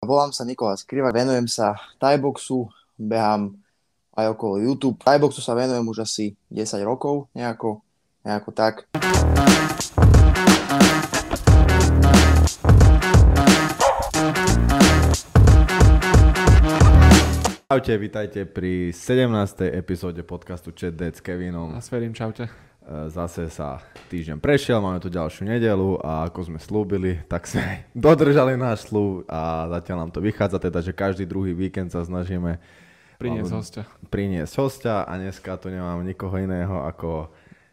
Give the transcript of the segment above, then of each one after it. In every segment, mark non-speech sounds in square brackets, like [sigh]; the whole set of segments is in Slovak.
Volám sa Nikola Skriva, venujem sa Thaiboxu, behám aj okolo YouTube. Thaiboxu sa venujem už asi 10 rokov, nejako, nejako tak. Čaute, vítajte pri 17. epizóde podcastu Chat Dead s Kevinom. A s Ferím, čaute. E, Zase sa týždeň prešiel, máme tu ďalšiu nedelu a ako sme slúbili, tak sme [laughs] dodržali náš slúb a zatiaľ nám to vychádza, teda že každý druhý víkend sa snažíme Priniesť hostia. priniesť hostia a dneska tu nemám nikoho iného ako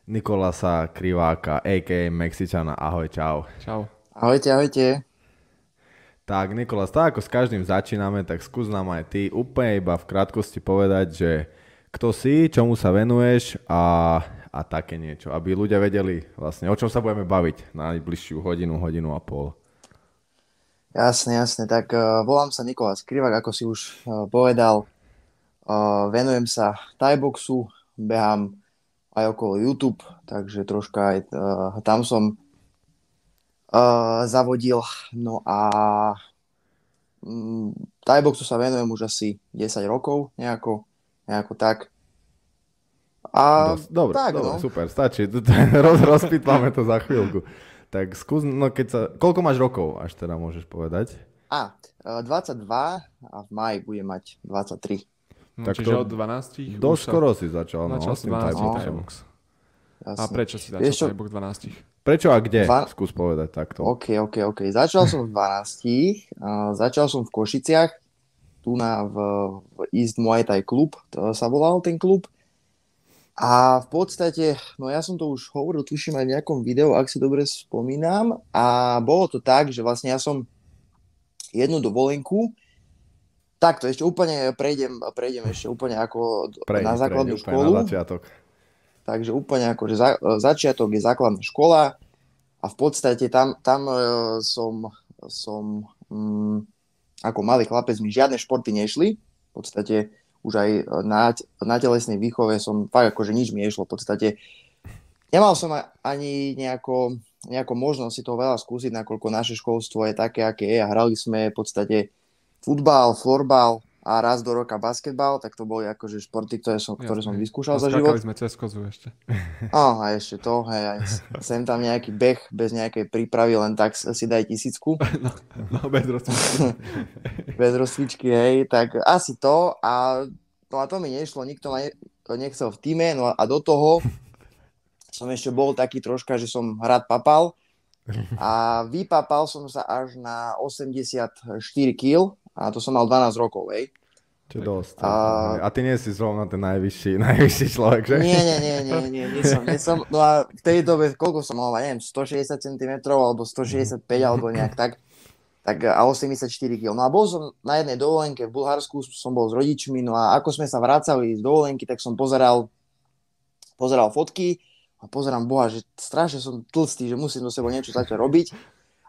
Nikolasa Kriváka, a.k.a. Mexičana. Ahoj, čau. Čau. Ahojte, ahojte. Tak Nikolas, tak ako s každým začíname, tak skús nám aj ty úplne iba v krátkosti povedať, že kto si, čomu sa venuješ a, a také niečo, aby ľudia vedeli vlastne, o čom sa budeme baviť na najbližšiu hodinu, hodinu a pol. Jasne, jasne. Tak uh, volám sa Nikola Skrivak, ako si už uh, povedal. Uh, venujem sa Thaiboxu, behám aj okolo YouTube, takže troška aj uh, tam som uh, zavodil. No a um, Thaiboxu sa venujem už asi 10 rokov, nejako, nejako tak. A dobre, tak, dobre, no. super, stačí. [laughs] Roz, rozpýtame to za chvíľku. Tak skús, no keď sa, koľko máš rokov, až teda môžeš povedať? A, uh, 22 a v maji bude mať 23. No, Tak čiže to od 12. Dosť skoro si začal, no, Začal s si tým 12 Thaiboxom. Thaibox. A Jasne. prečo si Vieš začal Thaibox 12? Prečo a kde? Dva- Skús povedať takto. OK, OK, OK. Začal som v 12. Uh, začal som v Košiciach, tu na v, v East Muay Thai klub, to sa volal ten klub. A v podstate, no ja som to už hovoril, tuším aj v nejakom videu, ak si dobre spomínam. A bolo to tak, že vlastne ja som jednu dovolenku, takto ešte úplne prejdem, prejdem ešte úplne ako Prejdi, na základnú prejdi úplne školu. Na začiatok. Takže úplne ako, že za, začiatok je základná škola a v podstate tam, tam e, som, som mm, ako malý chlapec mi žiadne športy nešli. V podstate už aj na, na telesnej výchove som fakt akože nič mi nešlo. V podstate nemal som ani nejako, nejako možnosť si toho veľa skúsiť, nakoľko naše školstvo je také, aké je a hrali sme v podstate futbal, florbal a raz do roka basketbal, tak to boli akože športy, ktoré som, ktoré som vyskúšal za život. sme cez kozu ešte. [laughs] Á, a ešte to, hej, aj sem tam nejaký beh bez nejakej prípravy, len tak si daj tisícku, [laughs] No, no bez rozpočtu. [laughs] bez rozcvičky, hej, tak asi to a, no a to mi nešlo, nikto ma ne, nechcel v týme, no a do toho som ešte bol taký troška, že som rád papal a vypapal som sa až na 84 kg a to som mal 12 rokov, hej. Čo dosť. A- A... ty nie si zrovna ten najvyšší, [laughs] najvyšší človek, že? Nie, nie, nie, nie, nie, nie som, nie som, no a v tej dobe, koľko som mal, neviem, 160 cm alebo 165 alebo nejak tak, tak a 84 kg. No a bol som na jednej dovolenke v Bulharsku, som bol s rodičmi, no a ako sme sa vracali z dovolenky, tak som pozeral, pozeral fotky a pozerám, boha, že strašne som tlstý, že musím do seba niečo začať robiť.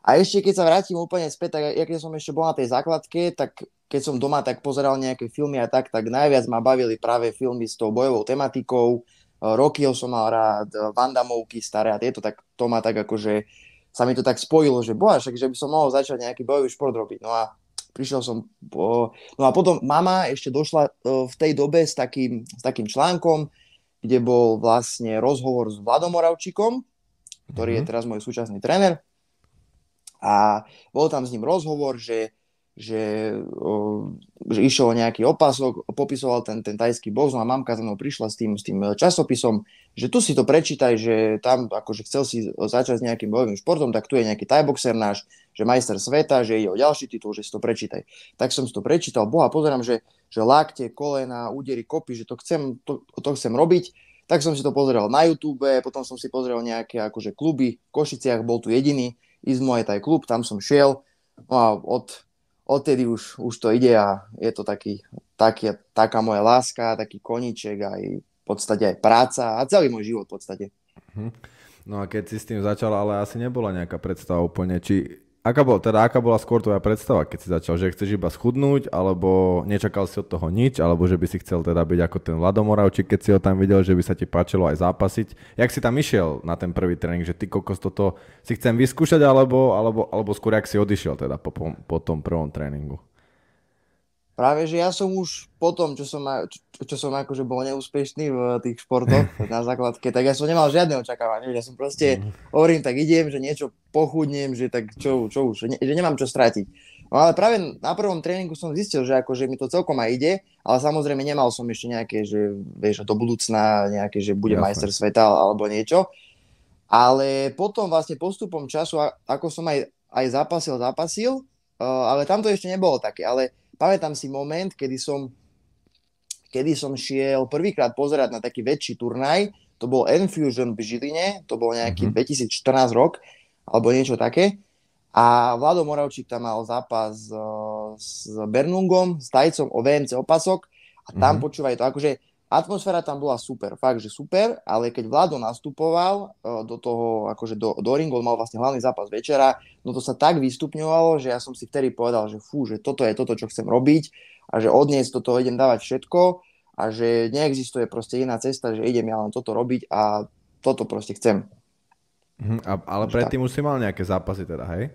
A ešte keď sa vrátim úplne späť, tak ja keď som ešte bol na tej základke, tak keď som doma tak pozeral nejaké filmy a tak, tak najviac ma bavili práve filmy s tou bojovou tematikou. Rockyho som mal rád, Van Damovky staré a tieto, tak to ma tak akože sa mi to tak spojilo, že boha, však, že by som mohol začať nejaký bojový šport robiť. No a prišiel som, po... no a potom mama ešte došla e, v tej dobe s takým, s takým článkom, kde bol vlastne rozhovor s Vladom Moravčíkom, ktorý je Mhm. teraz môj súčasný tréner. A bol tam s ním rozhovor, že, že, že išiel o nejaký opasok, popisoval ten, ten tajský box, no a mamka za mnou prišla s tým, s tým časopisom, že tu si to prečítaj, že tam akože chcel si začať s nejakým bojovým športom, tak tu je nejaký tajboxer náš, že majster sveta, že ide o ďalší titul, že si to prečítaj. Tak som si to prečítal, boha, pozerám, že, že lakte, kolena, údery, kopy, že to chcem, to, to chcem robiť. Tak som si to pozeral na YouTube, potom som si pozrel nejaké akože kluby v Košiciach, bol tu jediný, ísť môj taj klub, tam som šiel, no a od, odtedy už, už to ide a je to taký, taký, taká moja láska, taký koníček aj v podstate aj práca a celý môj život v podstate. No a keď si s tým začal, ale asi nebola nejaká predstava úplne, či aká, bol, teda, aká bola skôr tvoja predstava, keď si začal, že chceš iba schudnúť, alebo nečakal si od toho nič, alebo že by si chcel teda byť ako ten Vladomoravčík, keď si ho tam videl, že by sa ti páčilo aj zápasiť. Jak si tam išiel na ten prvý tréning, že ty kokos toto si chcem vyskúšať, alebo, alebo, alebo skôr jak si odišiel teda po, po tom prvom tréningu? Práve, že ja som už po tom, čo som, čo, čo som akože bol neúspešný v tých športoch [laughs] na základke, tak ja som nemal žiadne očakávanie. Ja som proste, mm. hovorím, tak idem, že niečo pochudnem, že tak čo, čo už, že, že nemám čo stratiť. No ale práve na prvom tréningu som zistil, že akože mi to celkom aj ide, ale samozrejme nemal som ešte nejaké, že vieš, do budúcna nejaké, že bude Jasne. majster sveta alebo niečo. Ale potom vlastne postupom času, ako som aj, aj zapasil, zapasil, uh, ale tam to ešte nebolo také, ale pamätám si moment, kedy som, kedy som šiel prvýkrát pozerať na taký väčší turnaj, to bol Enfusion v Žiline, to bol nejaký mm-hmm. 2014 rok, alebo niečo také. A Vlado Moravčík tam mal zápas uh, s Bernungom, s Tajcom o VMC opasok a tam mm-hmm. počúvaj to, akože atmosféra tam bola super, fakt, že super, ale keď Vlado nastupoval uh, do toho, akože do, do ringu, mal vlastne hlavný zápas večera, no to sa tak vystupňovalo, že ja som si vtedy povedal, že fú, že toto je toto, čo chcem robiť a že od dnes toto idem dávať všetko a že neexistuje proste iná cesta, že idem ja len toto robiť a toto proste chcem. Mhm, a, ale predtým už si mal nejaké zápasy teda, hej?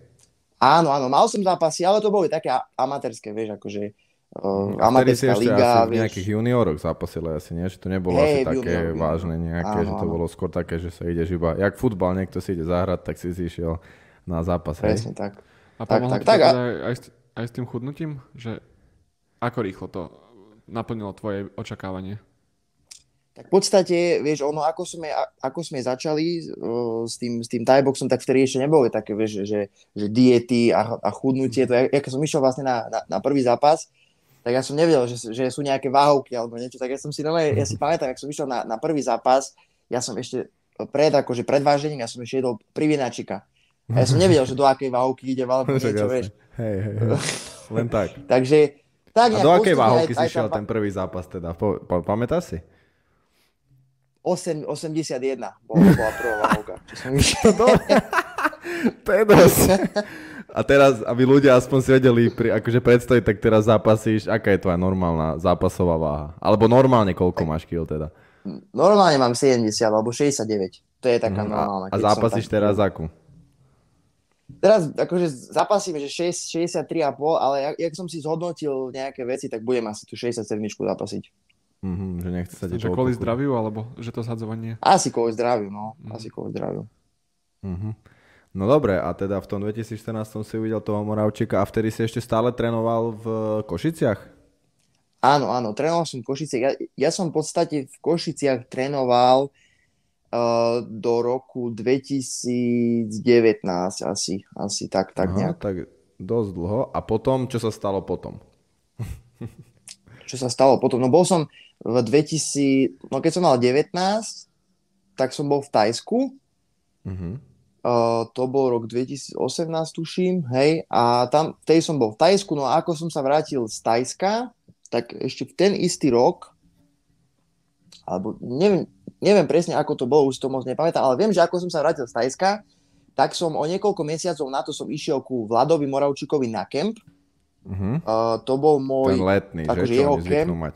Áno, áno, mal som zápasy, ale to boli také amatérske, vieš, akože Uh, amatérska liga. Asi v nejakých junioroch zápasili asi, nie? Že to nebolo hey, asi také junior, vážne nejaké, áno, že to áno. bolo skôr také, že sa ideš iba, jak futbal, niekto si ide zahrať, tak si zišiel na zápas. Presne hej? tak. A tak, tak, tak, aj, aj, s, aj s tým chudnutím, že ako rýchlo to naplnilo tvoje očakávanie? Tak v podstate, vieš, ono, ako sme, ako sme začali uh, s tým, s tým boxom, tak vtedy ešte neboli také, vieš, že, že diety a, a chudnutie, to ja, keď som išiel vlastne na, na, na prvý zápas, tak ja som nevedel, že, že sú nejaké váhovky alebo niečo, tak ja som si nové, ja si [laughs] pamätám, ak som išiel na, na prvý zápas, ja som ešte pred, akože pred vážením, ja som ešte jedol privinačika. A ja som nevedel, že do akej váhovky ide, alebo [laughs] niečo, vieš. Hej, hej, hej. Len tak. [laughs] Takže, tak A do akej váhovky si šiel ten prvý zápas teda? Po, po, pamätáš si? 8, 81 bola, bola prvá váhovka. Išiel. to je dosť. A teraz, aby ľudia aspoň si vedeli pri, akože predstaviť, tak teraz zápasíš, aká je tvoja normálna zápasová váha? Alebo normálne koľko máš kil teda? Normálne mám 70 alebo 69. To je taká mm, normálna. A, a zápasíš tak... teraz akú? Teraz akože zapasím, že 6, 63,5, ale jak, jak som si zhodnotil nejaké veci, tak budem asi tu 67 zapasiť. Mm-hmm, že nechce sa Že kvôli zdraviu, alebo že to zhadzovanie? Asi kvôli zdraviu, no. Mm. Asi kvôli zdraviu. Mm-hmm. No dobre, a teda v tom 2014 si uvidel toho Moravčíka a vtedy si ešte stále trénoval v Košiciach? Áno, áno, trénoval som v Košiciach. Ja, ja som v podstate v Košiciach trénoval uh, do roku 2019 asi, asi tak, tak Aha, nejak. Tak dosť dlho. A potom, čo sa stalo potom? [laughs] čo sa stalo potom? No bol som v 2000, no keď som mal 19, tak som bol v Tajsku. Uh-huh Uh, to bol rok 2018, tuším, hej, a tam, tej som bol v Tajsku, no a ako som sa vrátil z Tajska, tak ešte v ten istý rok, alebo neviem, neviem presne, ako to bolo, už to moc nepamätám, ale viem, že ako som sa vrátil z Tajska, tak som o niekoľko mesiacov na to som išiel ku Vladovi Moravčíkovi na kemp. Uh-huh. Uh, to bol môj... Ten letný, akože že? Jeho kemp. Mať.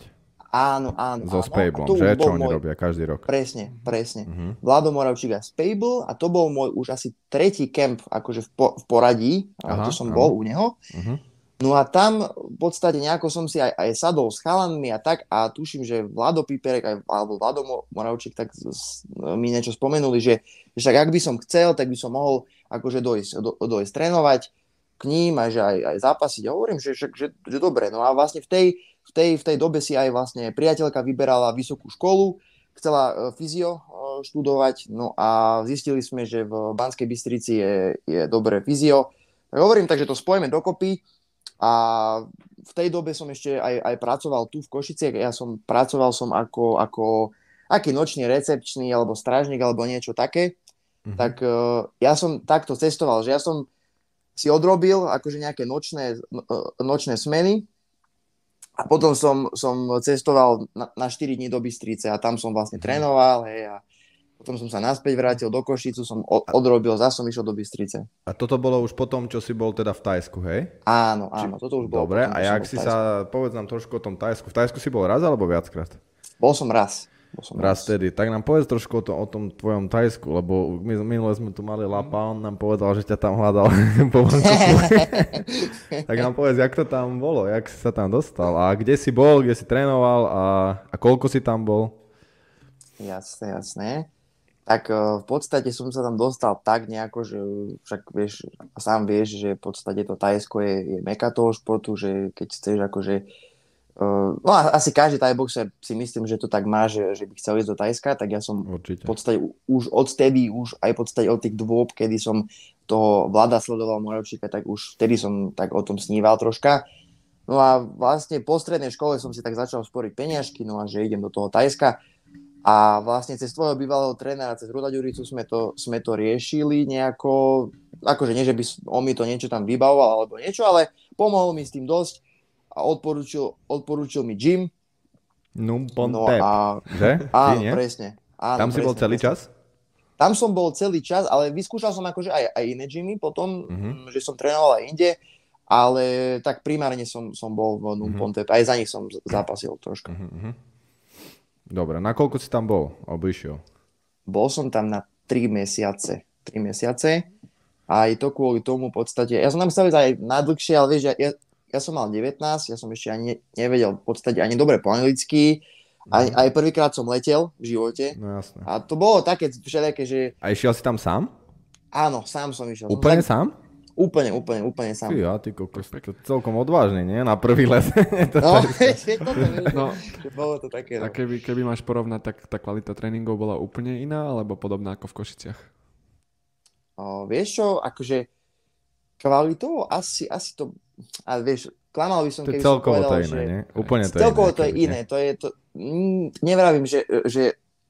Áno, áno. So Spablom, že? Čo oni môj... robia každý rok. Presne, presne. Uh-huh. Vlado Moravčík a Spable a to bol môj už asi tretí kemp akože v, po, v poradí, Aha, to som áno. bol u neho. Uh-huh. No a tam v podstate nejako som si aj, aj sadol s chalanmi a tak a tuším, že Vlado Piperek aj, alebo Vlado Moravčík tak mi niečo spomenuli, že, že však ak by som chcel, tak by som mohol akože dojsť, do, dojsť trénovať k ním a že aj, aj zápasiť. A hovorím, že, že, že, že dobre. No a vlastne v tej, v tej, v tej dobe si aj vlastne priateľka vyberala vysokú školu, chcela uh, fyzio uh, študovať, no a zistili sme, že v Banskej Bystrici je, je dobré fyzio. Tak hovorím, takže to spojíme dokopy a v tej dobe som ešte aj, aj pracoval tu v Košiciach, ja som pracoval som ako, ako aký nočný recepčný alebo strážnik alebo niečo také, mm-hmm. tak uh, ja som takto cestoval, že ja som si odrobil akože nejaké nočné, nočné smeny a potom som, som cestoval na, na 4 dní do Bystrice a tam som vlastne mhm. trénoval, hej, a potom som sa naspäť vrátil do Košicu, som odrobil, zase som išiel do Bystrice. A toto bolo už potom, čo si bol teda v Tajsku, hej? Áno, áno, toto už bolo. Dobre, potom, a jak si sa, povedz nám trošku o tom Tajsku. V Tajsku si bol raz alebo viackrát? Bol som raz. Raz tedy. Tak nám povedz trošku o tom, o tom tvojom Tajsku, lebo my minule sme tu mali Lapa, on nám povedal, že ťa tam hľadal [laughs] po [laughs] Tak nám povedz, jak to tam bolo, jak si sa tam dostal a kde si bol, kde si trénoval a, a koľko si tam bol? Jasné, jasné tak e, v podstate som sa tam dostal tak nejako, že však vieš, sám vieš, že v podstate to Tajsko je, je meka toho športu, že keď chceš akože uh, no asi každý tajboxer si myslím, že to tak má, že, že by chcel ísť do Tajska, tak ja som Určite. v podstate už odtedy, už aj v podstate od tých dôb, kedy som toho vláda sledoval Moravčíka, tak už vtedy som tak o tom sníval troška. No a vlastne po strednej škole som si tak začal sporiť peniažky, no a že idem do toho Tajska a vlastne cez tvojho bývalého trénera, cez Ruda Ďuricu sme to, sme to riešili nejako, akože nie, že by on mi to niečo tam vybavoval alebo niečo, ale pomohol mi s tým dosť a odporúčil, odporúčil mi gym. Num no a, že? Áno, Ty, presne. Áno, tam presne, si bol celý presne. čas? Tam som bol celý čas, ale vyskúšal som akože aj, aj iné gymy potom, uh-huh. že som trénoval aj inde, ale tak primárne som, som bol v Numponte, uh-huh. aj za nich som zápasil troška. Uh-huh. Dobre, na koľko si tam bol, alebo išiel? Bol som tam na 3 mesiace. 3 mesiace. A aj to kvôli tomu v podstate, ja som tam chcel aj najdlhšie, ale vieš, ja, ja, ja som mal 19, ja som ešte ani nevedel v podstate ani dobre po anglicky, aj, aj prvýkrát som letel v živote. No jasné. A to bolo také všelijaké, že... A išiel si tam sám? Áno, sám som išiel. Úplne som tak... sám? Úplne, úplne, úplne sám. Ty, ja, ty kokos, to celkom odvážne, nie? Na prvý let. to no, no, bolo to také. No. A keby, keby máš porovnať, tak tá kvalita tréningov bola úplne iná, alebo podobná ako v Košiciach? O, vieš čo, akože kvalitou asi, asi to, a vieš, klamal by som, keby som povedal, to iné, že... Nie? Úplne to celkovo iné, to je iné, to je to, mm, nevravím, že, že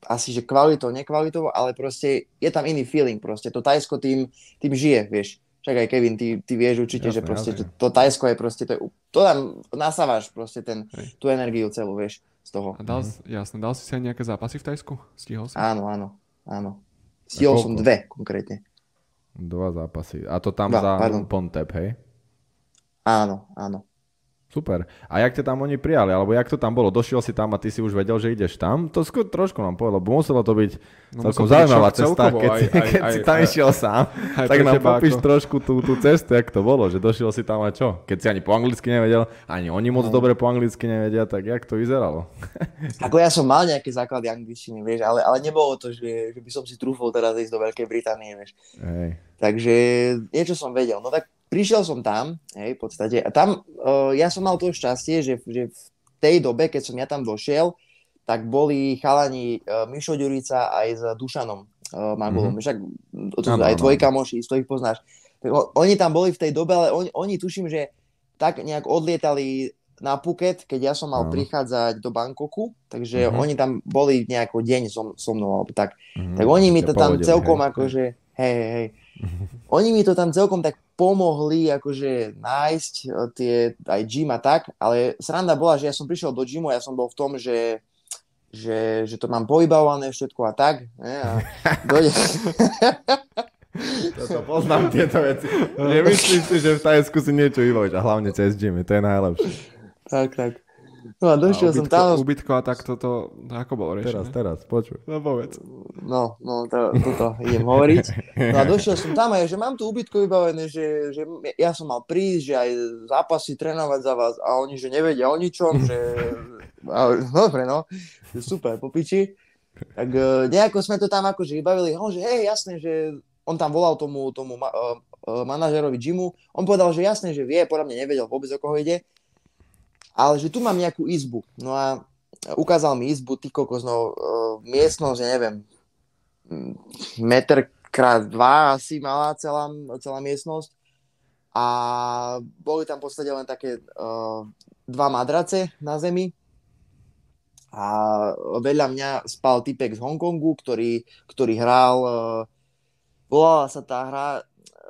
asi, že kvalitou, nekvalitou, ale proste je tam iný feeling proste, to Tajsko tým, tým žije, vieš však aj Kevin, ty, ty vieš určite, jasne, že proste to, to Tajsko je proste, to, je, to tam nasávaš proste ten, tú energiu celú, vieš, z toho. A dal, mm. jasne, dal si si aj nejaké zápasy v Tajsku? Stihol si? Áno, áno, áno. Stihol som dve konkrétne. Dva zápasy. A to tam Dva, za pardon. Pontep, hej? Áno, áno. Super. A jak ťa tam oni prijali? Alebo jak to tam bolo? Došiel si tam a ty si už vedel, že ideš tam? To skôr trošku nám povedal, lebo muselo to byť no, celkom zaujímavá cesta, keď, aj, si, aj, [laughs] keď aj, si tam aj, išiel sám. Aj, tak nám popíš ako... trošku tú, tú cestu, jak to bolo, že došiel si tam a čo? Keď si ani po anglicky nevedel, ani oni moc no. dobre po anglicky nevedia, tak jak to vyzeralo? [laughs] Ako ja som mal nejaké základy angličtiny, vieš, ale, ale nebolo to, že, že by som si trúfol teraz ísť do Veľkej Británie, vieš. Hej. Takže niečo som vedel. No tak prišiel som tam, hej, v podstate, a tam uh, ja som mal to šťastie, že, že v tej dobe, keď som ja tam došiel, tak boli chalani uh, Mišo Ďurica aj s Dušanom uh, Magulom, mm-hmm. však to, ano, aj tvoji kamoši, z ich poznáš. Tak, o, oni tam boli v tej dobe, ale oni, oni tuším, že tak nejak odlietali na Phuket, keď ja som mal no. prichádzať do Bangkoku, takže mm-hmm. oni tam boli nejako deň so, so mnou, alebo tak. Mm-hmm. Tak oni mi to tam celkom hej, akože, hej, hej, hej. Oni mi to tam celkom tak pomohli akože nájsť e, tie aj gym a tak, ale sranda bola, že ja som prišiel do gymu, ja som bol v tom, že že, že to mám povybavované všetko a tak. Ne? A [laughs] dojde... Toto poznám tieto veci. Nemyslíš si, že v Tajsku si niečo vybavíš a hlavne cez gymy, to je najlepšie. Tak, tak. No a došiel a som tam. Ubytko a tak toto, ako bolo riešené? Teraz, teraz, počuj. No povedz. No, no, to, toto idem hovoriť. No a [laughs] došiel som tam aj, že mám tu ubytko vybavené, že, že ja som mal prísť, že aj zápasy trénovať za vás a oni, že nevedia o ničom, že... [laughs] A, dobre, no, super, po piči. Tak e, nejako sme to tam akože vybavili, no, že hej, jasné, že on tam volal tomu, tomu uh, uh, manažerovi Jimu, on povedal, že jasné, že vie, podľa mňa nevedel vôbec, o koho ide, ale že tu mám nejakú izbu. No a ukázal mi izbu, ty kokos, no, uh, miestnosť, ja neviem, meter krát dva asi malá celá, celá miestnosť a boli tam v podstate len také uh, dva madrace na zemi a vedľa mňa spal typek z Hongkongu, ktorý, ktorý hral, uh, volala sa tá hra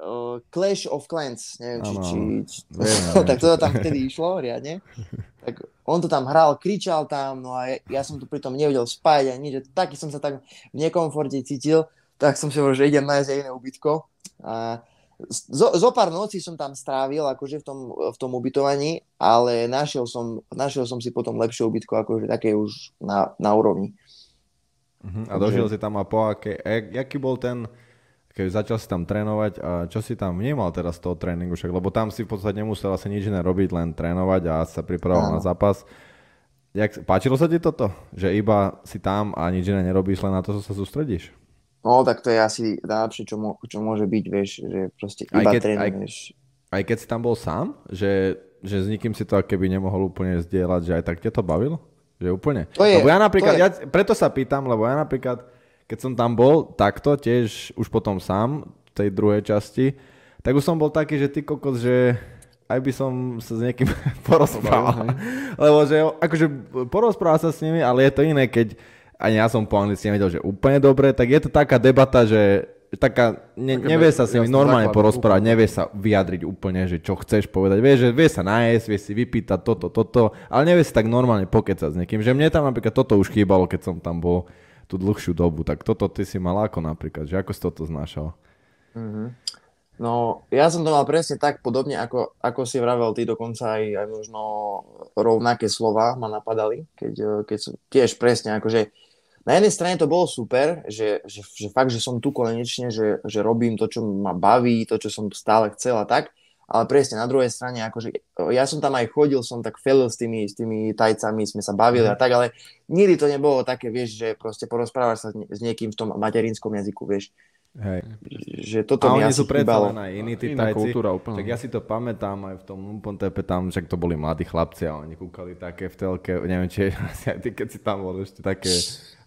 uh, Clash of Clans, neviem, či, či, či, či [laughs] tak to tam vtedy išlo riadne. tak on to tam hral, kričal tam, no a ja, ja som tu pritom nevedel spať ani nič, taký som sa tak v nekomforte cítil, tak som si hovoril, že idem nájsť iné ubytko. A zo, zo pár nocí som tam strávil akože v tom, v tom ubytovaní, ale našiel som, našiel som si potom lepšie ubytko, akože také už na, na úrovni. Uh-huh. A dožil si tam a po aké, jaký bol ten, keď začal si tam trénovať a čo si tam vnímal teraz toho tréningu, však, lebo tam si v podstate nemusel asi nič iné robiť, len trénovať a sa pripravoval na zápas. Jak, páčilo sa ti toto? Že iba si tam a nič iné nerobíš, len na to sa sústredíš? No, tak to je asi najlepšie, čo, mo- čo môže byť, vieš, že proste iba aj keď, trénuješ. Aj, aj keď si tam bol sám, že, že s nikým si to keby nemohol úplne zdieľať, že aj tak ťa to bavilo? Že úplne? To je, lebo ja napríklad, je... ja preto sa pýtam, lebo ja napríklad, keď som tam bol takto, tiež už potom sám, v tej druhej časti, tak už som bol taký, že ty kokos, že aj by som sa s niekým [laughs] porozprával. Lebo že akože porozprával sa s nimi, ale je to iné, keď ani ja som po anglicky nevedel, že úplne dobre, tak je to taká debata, že taká, ne, nevie sa s nimi normálne porozprávať, nevie sa vyjadriť úplne, že čo chceš povedať. Vie, že vie sa nájsť, vie si vypýtať toto, toto, ale nevie si tak normálne pokecať s niekým. Že mne tam napríklad toto už chýbalo, keď som tam bol tú dlhšiu dobu. Tak toto ty si mal ako napríklad, že ako si toto znášal? Mm-hmm. No, ja som to mal presne tak podobne, ako, ako si vravel ty, dokonca aj, aj možno rovnaké slova ma napadali, keď, keď som tiež presne, akože na jednej strane to bolo super, že, že, že fakt, že som tu konečne, že, že robím to, čo ma baví, to, čo som stále chcel a tak, ale presne na druhej strane, akože ja som tam aj chodil, som tak felil s tými, s tými tajcami, sme sa bavili mm. a tak, ale nikdy to nebolo také, vieš, že proste porozprávaš sa s niekým v tom materinskom jazyku, vieš. Hej. Že toto a mi oni sú predsa len aj iní tí tajci. Kultúra, úplne. Tak ja si to pamätám aj v tom Lumpontepe, tam však to boli mladí chlapci a oni kúkali také v telke, neviem, či [laughs] aj ty, keď si tam bol ešte také,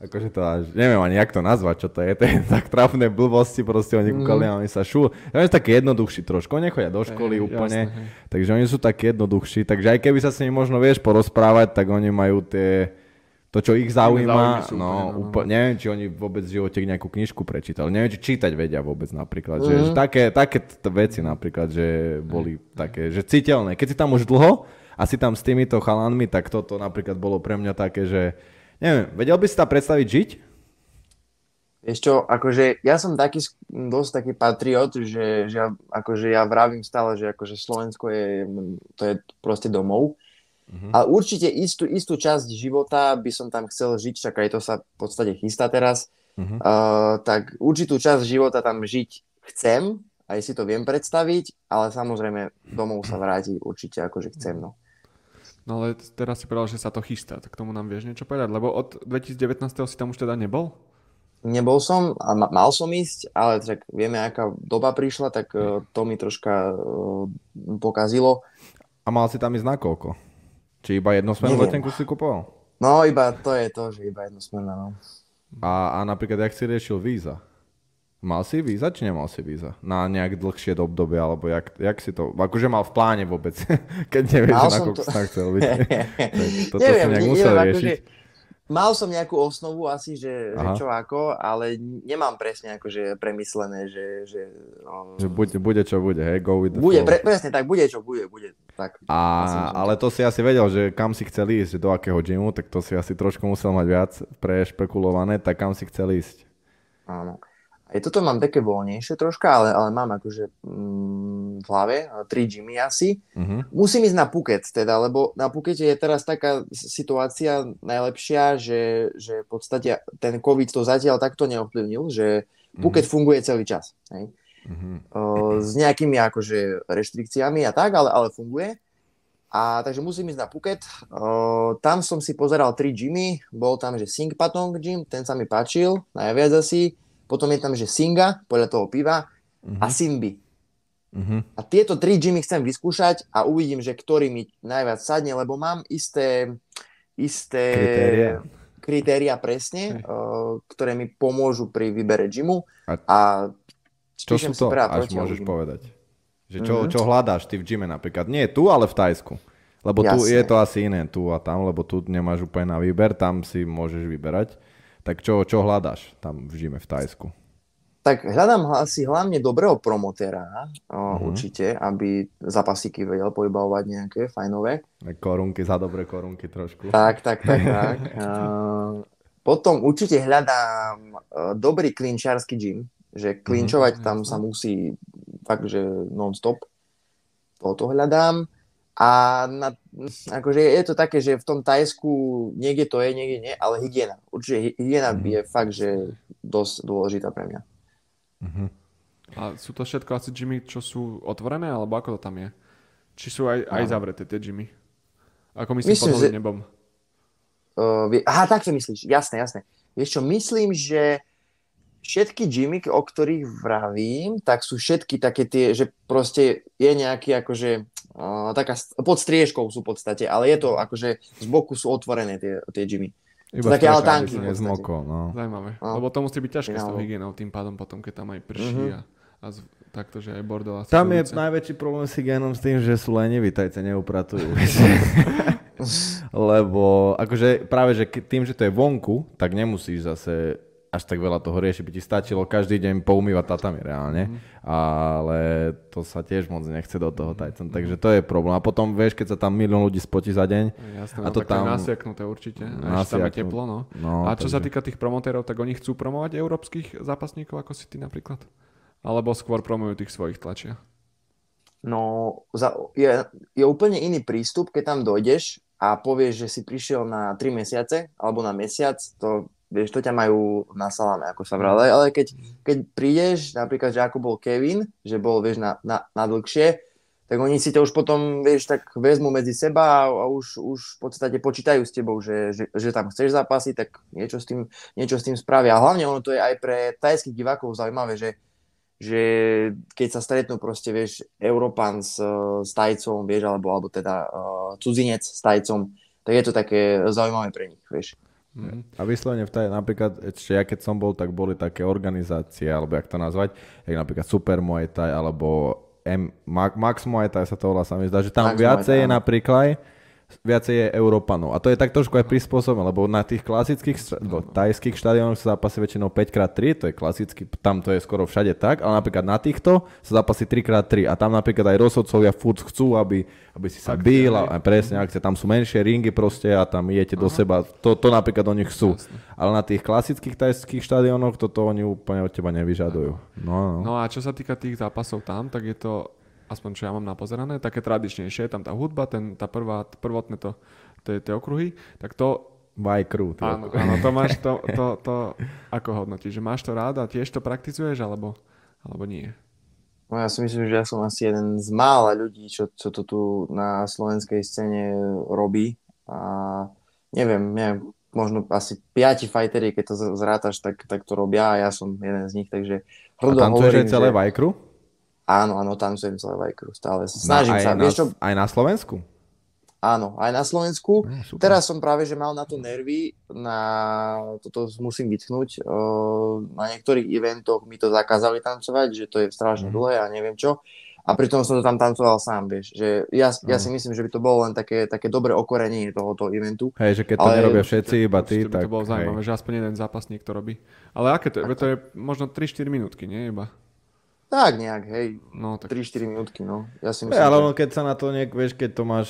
akože to až, neviem ani jak to nazvať, čo to je, to je [laughs] tak trafné blbosti, proste oni kúkali mm. a oni sa šu. Oni sú také jednoduchší trošku, oni nechodia do školy hey, úplne, jasne, takže oni sú také jednoduchší, takže aj keby sa s nimi možno vieš porozprávať, tak oni majú tie, to, čo ich zaujíma, no, no, úplne, neviem, či oni vôbec v živote nejakú knižku prečítali. Neviem, či čítať vedia vôbec napríklad. Mm. Že, že mhm. také, také veci napríklad, že boli mm. také, že citeľné. Keď si tam už dlho a si tam s týmito chalanmi, tak toto napríklad bolo pre mňa také, že neviem, vedel by si tam predstaviť žiť? Vieš čo, akože ja som taký dosť taký patriot, že, že ja, akože ja vravím stále, že akože Slovensko je, to je proste domov Uh-huh. A určite istú, istú časť života by som tam chcel žiť, však aj to sa v podstate chystá teraz, uh-huh. uh, tak určitú časť života tam žiť chcem, aj si to viem predstaviť, ale samozrejme domov sa vrátiť určite akože chcem. No. No ale teraz si povedal, že sa to chystá, tak tomu nám vieš niečo povedať, lebo od 2019. si tam už teda nebol? Nebol som a ma, mal som ísť, ale tak vieme, aká doba prišla, tak uh, to mi troška uh, pokazilo. A mal si tam ísť na koľko? Či iba jednosmernú letenku si kupoval? No, iba to je to, že iba jednosmerná, no. A, a napríklad, jak si riešil víza? Mal si víza, či nemal si víza? Na nejak dlhšie obdobie, alebo jak, jak si to, akože mal v pláne vôbec, [laughs] keď nevieš, na koľko to... chcel byť. [laughs] toto neviem, si nejak musel neviem, riešiť. Akože Mal som nejakú osnovu asi, že, že čo ako, ale nemám presne akože premyslené, že... Že, no, že bude, bude čo bude, hej, go with the Bude, pre, presne tak, bude čo bude, bude. Tak, A, ale to si asi vedel, že kam si chcel ísť, do akého gymu, tak to si asi trošku musel mať viac prešpekulované, tak kam si chcel ísť. Áno. Aj toto mám také voľnejšie troška, ale, ale mám akože mm, v hlave tri gymy asi. Uh-huh. Musím ísť na Phuket teda, lebo na Phukete je teraz taká situácia najlepšia, že, že v podstate ten COVID to zatiaľ takto neovplyvnil, že Phuket uh-huh. funguje celý čas. Hej? Uh-huh. S nejakými akože reštrikciami a tak, ale, ale funguje. A takže musím ísť na Phuket. O, tam som si pozeral tri gymy. Bol tam, že Sing Patong gym, ten sa mi páčil najviac asi potom je tam, že Singa, podľa toho piva, uh-huh. a mhm. Simbi. Uh-huh. A tieto tri gymy chcem vyskúšať a uvidím, že ktorý mi najviac sadne, lebo mám isté, isté kritéria, kritéria presne, uh, ktoré mi pomôžu pri výbere gymu. A, a čo sú to, až môžeš gymu. povedať? Že čo, uh-huh. čo hľadáš ty v gyme napríklad? Nie tu, ale v Tajsku. Lebo Jasne. tu je to asi iné, tu a tam, lebo tu nemáš úplne na výber, tam si môžeš vyberať. Tak čo, čo hľadáš tam v žime v Tajsku? tak hľadám asi hlavne dobrého promotéra, Mhm. určite, aby zapasíky vedel pojbavovať nejaké fajnové. Korunky za dobré korunky trošku. Tak, tak, tak, [laughs] tak. Potom určite hľadám dobrý klinčiarsky gym, že klinčovať Mhm, tam sa musí fakt, že non-stop. Toto hľadám. A na, akože je to také, že v tom Tajsku niekde to je, niekde nie, ale hygiena. Určite hy- hygiena Mhm. je fakt, že dosť dôležitá pre mňa. Mhm. A sú to všetko asi gymy, čo sú otvorené, alebo ako to tam je? Či sú aj, aj zavreté tie gymy? Ako myslím, Myslím, pod že- nebom. Uh, vie- aha, tak to myslíš, jasné, jasné. Vieš čo, myslím, že všetky gymy, o ktorých vravím, tak sú všetky také tie, že proste je nejaký akože uh, taká pod striežkou sú v podstate, ale je to akože z boku sú otvorené tie, tie gymy. Iba také podstate. nezmokol, no. Zaujímavé. No. Lebo to musí byť ťažké s tou hygienou tým pádom potom, keď tam aj prší Mhm. a, a z, takto, že aj bordel asi Tam je najväčší problém s hygienom s tým, že sú leniví, tajce neupratujú. [laughs] [laughs] Lebo akože práve, že tým, že to je vonku, tak nemusíš zase až tak veľa toho riešiť. By ti stačilo každý deň poumývať tatami reálne, Mhm. ale to sa tiež moc nechce do toho tajcom, takže to je problém. A potom vieš, keď sa tam milión ľudí spotí za deň, Jasné, a no, to tam- nasiaknuté určite. Ešte tam je teplo, no. no, a čo sa takže- týka tých promotérov, tak oni chcú promovať európskych zápasníkov, ako si ty napríklad? Alebo skôr promujú tých svojich tlačia? No, za, je, je úplne iný prístup, keď tam dojdeš a povieš, že si prišiel na 3 mesiace alebo na mesiac, to vieš, to ťa majú na saláme, ako sa vrale, ale keď, keď prídeš, napríklad, že ako bol Kevin, že bol, vieš, na, na, na dlhšie, tak oni si to už potom, vieš, tak vezmú medzi seba a už, už v podstate počítajú s tebou, že, že, že tam chceš zápasiť, tak niečo s, tým, niečo s tým spravia. A hlavne ono to je aj pre tajských divákov zaujímavé, že že keď sa stretnú proste, vieš, Európan s, s Tajcom, vieš, alebo, alebo teda uh, cudzinec s Tajcom, tak je to také zaujímavé pre nich, vieš. Mhm. A vyslovene v taj, napríklad, ešte ja keď som bol, tak boli také organizácie, alebo jak to nazvať, jak napríklad Super Muay Thai, alebo M, Ma- Max Muay Thai sa to volá, sa mi zdá, že tam Max viacej Muay je napríklad, viacej je Európanov. A to je tak trošku aj prispôsobené, lebo na tých klasických, stra- alebo tajských štadiónoch sa zápasí väčšinou 5x3, to je klasicky, tam to je skoro všade tak, ale napríklad na týchto sa zápasí 3x3 a tam napríklad aj rozhodcovia furt chcú, aby, aby si sa bil a, presne akcie, tam sú menšie ringy proste a tam idete do seba, to, to napríklad oni chcú. Ale na tých klasických tajských štadiónoch toto oni úplne od teba nevyžadujú. No, no. No a čo sa týka tých zápasov tam, tak je to, aspoň čo ja mám napozerané, také tradičnejšie. Je tam tá hudba, ten, tá prvá, prvotné to, tie, tie okruhy, tak to, By crew. ty áno, áno, to máš, to, to, to, ako hodnotíš, že máš to rád a tiež to praktizuješ, alebo, alebo nie? No ja si myslím, že ja som asi jeden z mála ľudí, čo, čo to tu na slovenskej scéne robí. A neviem, neviem, možno asi piati fighteri, keď to zrátaš, tak, tak to robia a ja som jeden z nich, takže A tam to je celé že... crew? Áno, áno, tancujem celé Vajkru, stále. Snažím aj sa, na, vieš čo, Aj na Slovensku? áno, aj na Slovensku. Super. Teraz som práve, že mal na to nervy, na toto musím vytknúť, na niektorých eventoch mi to zakázali tancovať, že to je strašne Mhm. dlhé a neviem čo. A pritom som to tam tancoval sám, vieš. Že ja, ja Mhm. si myslím, že by to bolo len také, také dobré okorenie tohoto eventu. Hej, že keď to Ale nerobia všetci, iba ty, tak to bolo hej. zaujímavé, že aspoň jeden zápasník to robí. Ale aké to To je možno 3-4 minútky, nie iba? Tak nejak, hej, No, tak 3-4 minútky, no. Ja si myslím, ale že... ono, keď sa na to niek, vieš, keď to máš...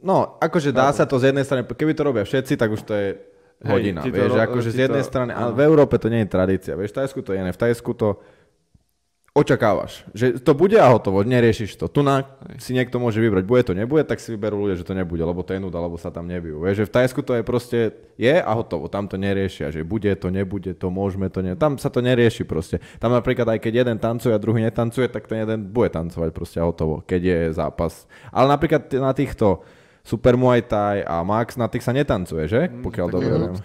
No, akože dá sa to z jednej strany, keby to robia všetci, tak už to je Hej, hodina, to vieš, ro- akože ti z jednej to- strany, ale v Európe to nie je tradícia, vieš, v Tajsku to je iné, v Tajsku to očakávaš, že to bude a hotovo, neriešiš to. Tu na si niekto môže vybrať, bude to, nebude, tak si vyberú ľudia, že to nebude, lebo to je nuda, lebo sa tam nebijú. Vieš, že v Tajsku to je proste, je a hotovo, tam to neriešia, že bude to, nebude to, môžeme to, ne... tam sa to nerieši proste. Tam napríklad aj keď jeden tancuje a druhý netancuje, tak ten jeden bude tancovať proste a hotovo, keď je zápas. Ale napríklad na týchto Super Muay Thai a Max, na tých sa netancuje, že? Pokiaľ tak dobre viem.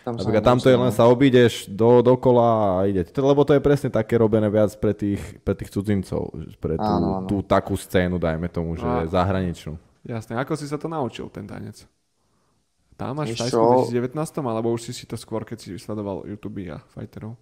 Tam sa Napríklad tamto je len sa obídeš do, dokola a. To- Lebo to je presne také robené viac pre tých, pre tých cudzincov, pre tú, Áno, áno. tú takú scénu, dajme tomu, že A- zahraničnú. Jasne, ako si sa to naučil, ten tanec? Tam máš v Vieš Tajsku čo? v 2019, alebo už si si to skôr, keď si sledoval YouTube a fighterov?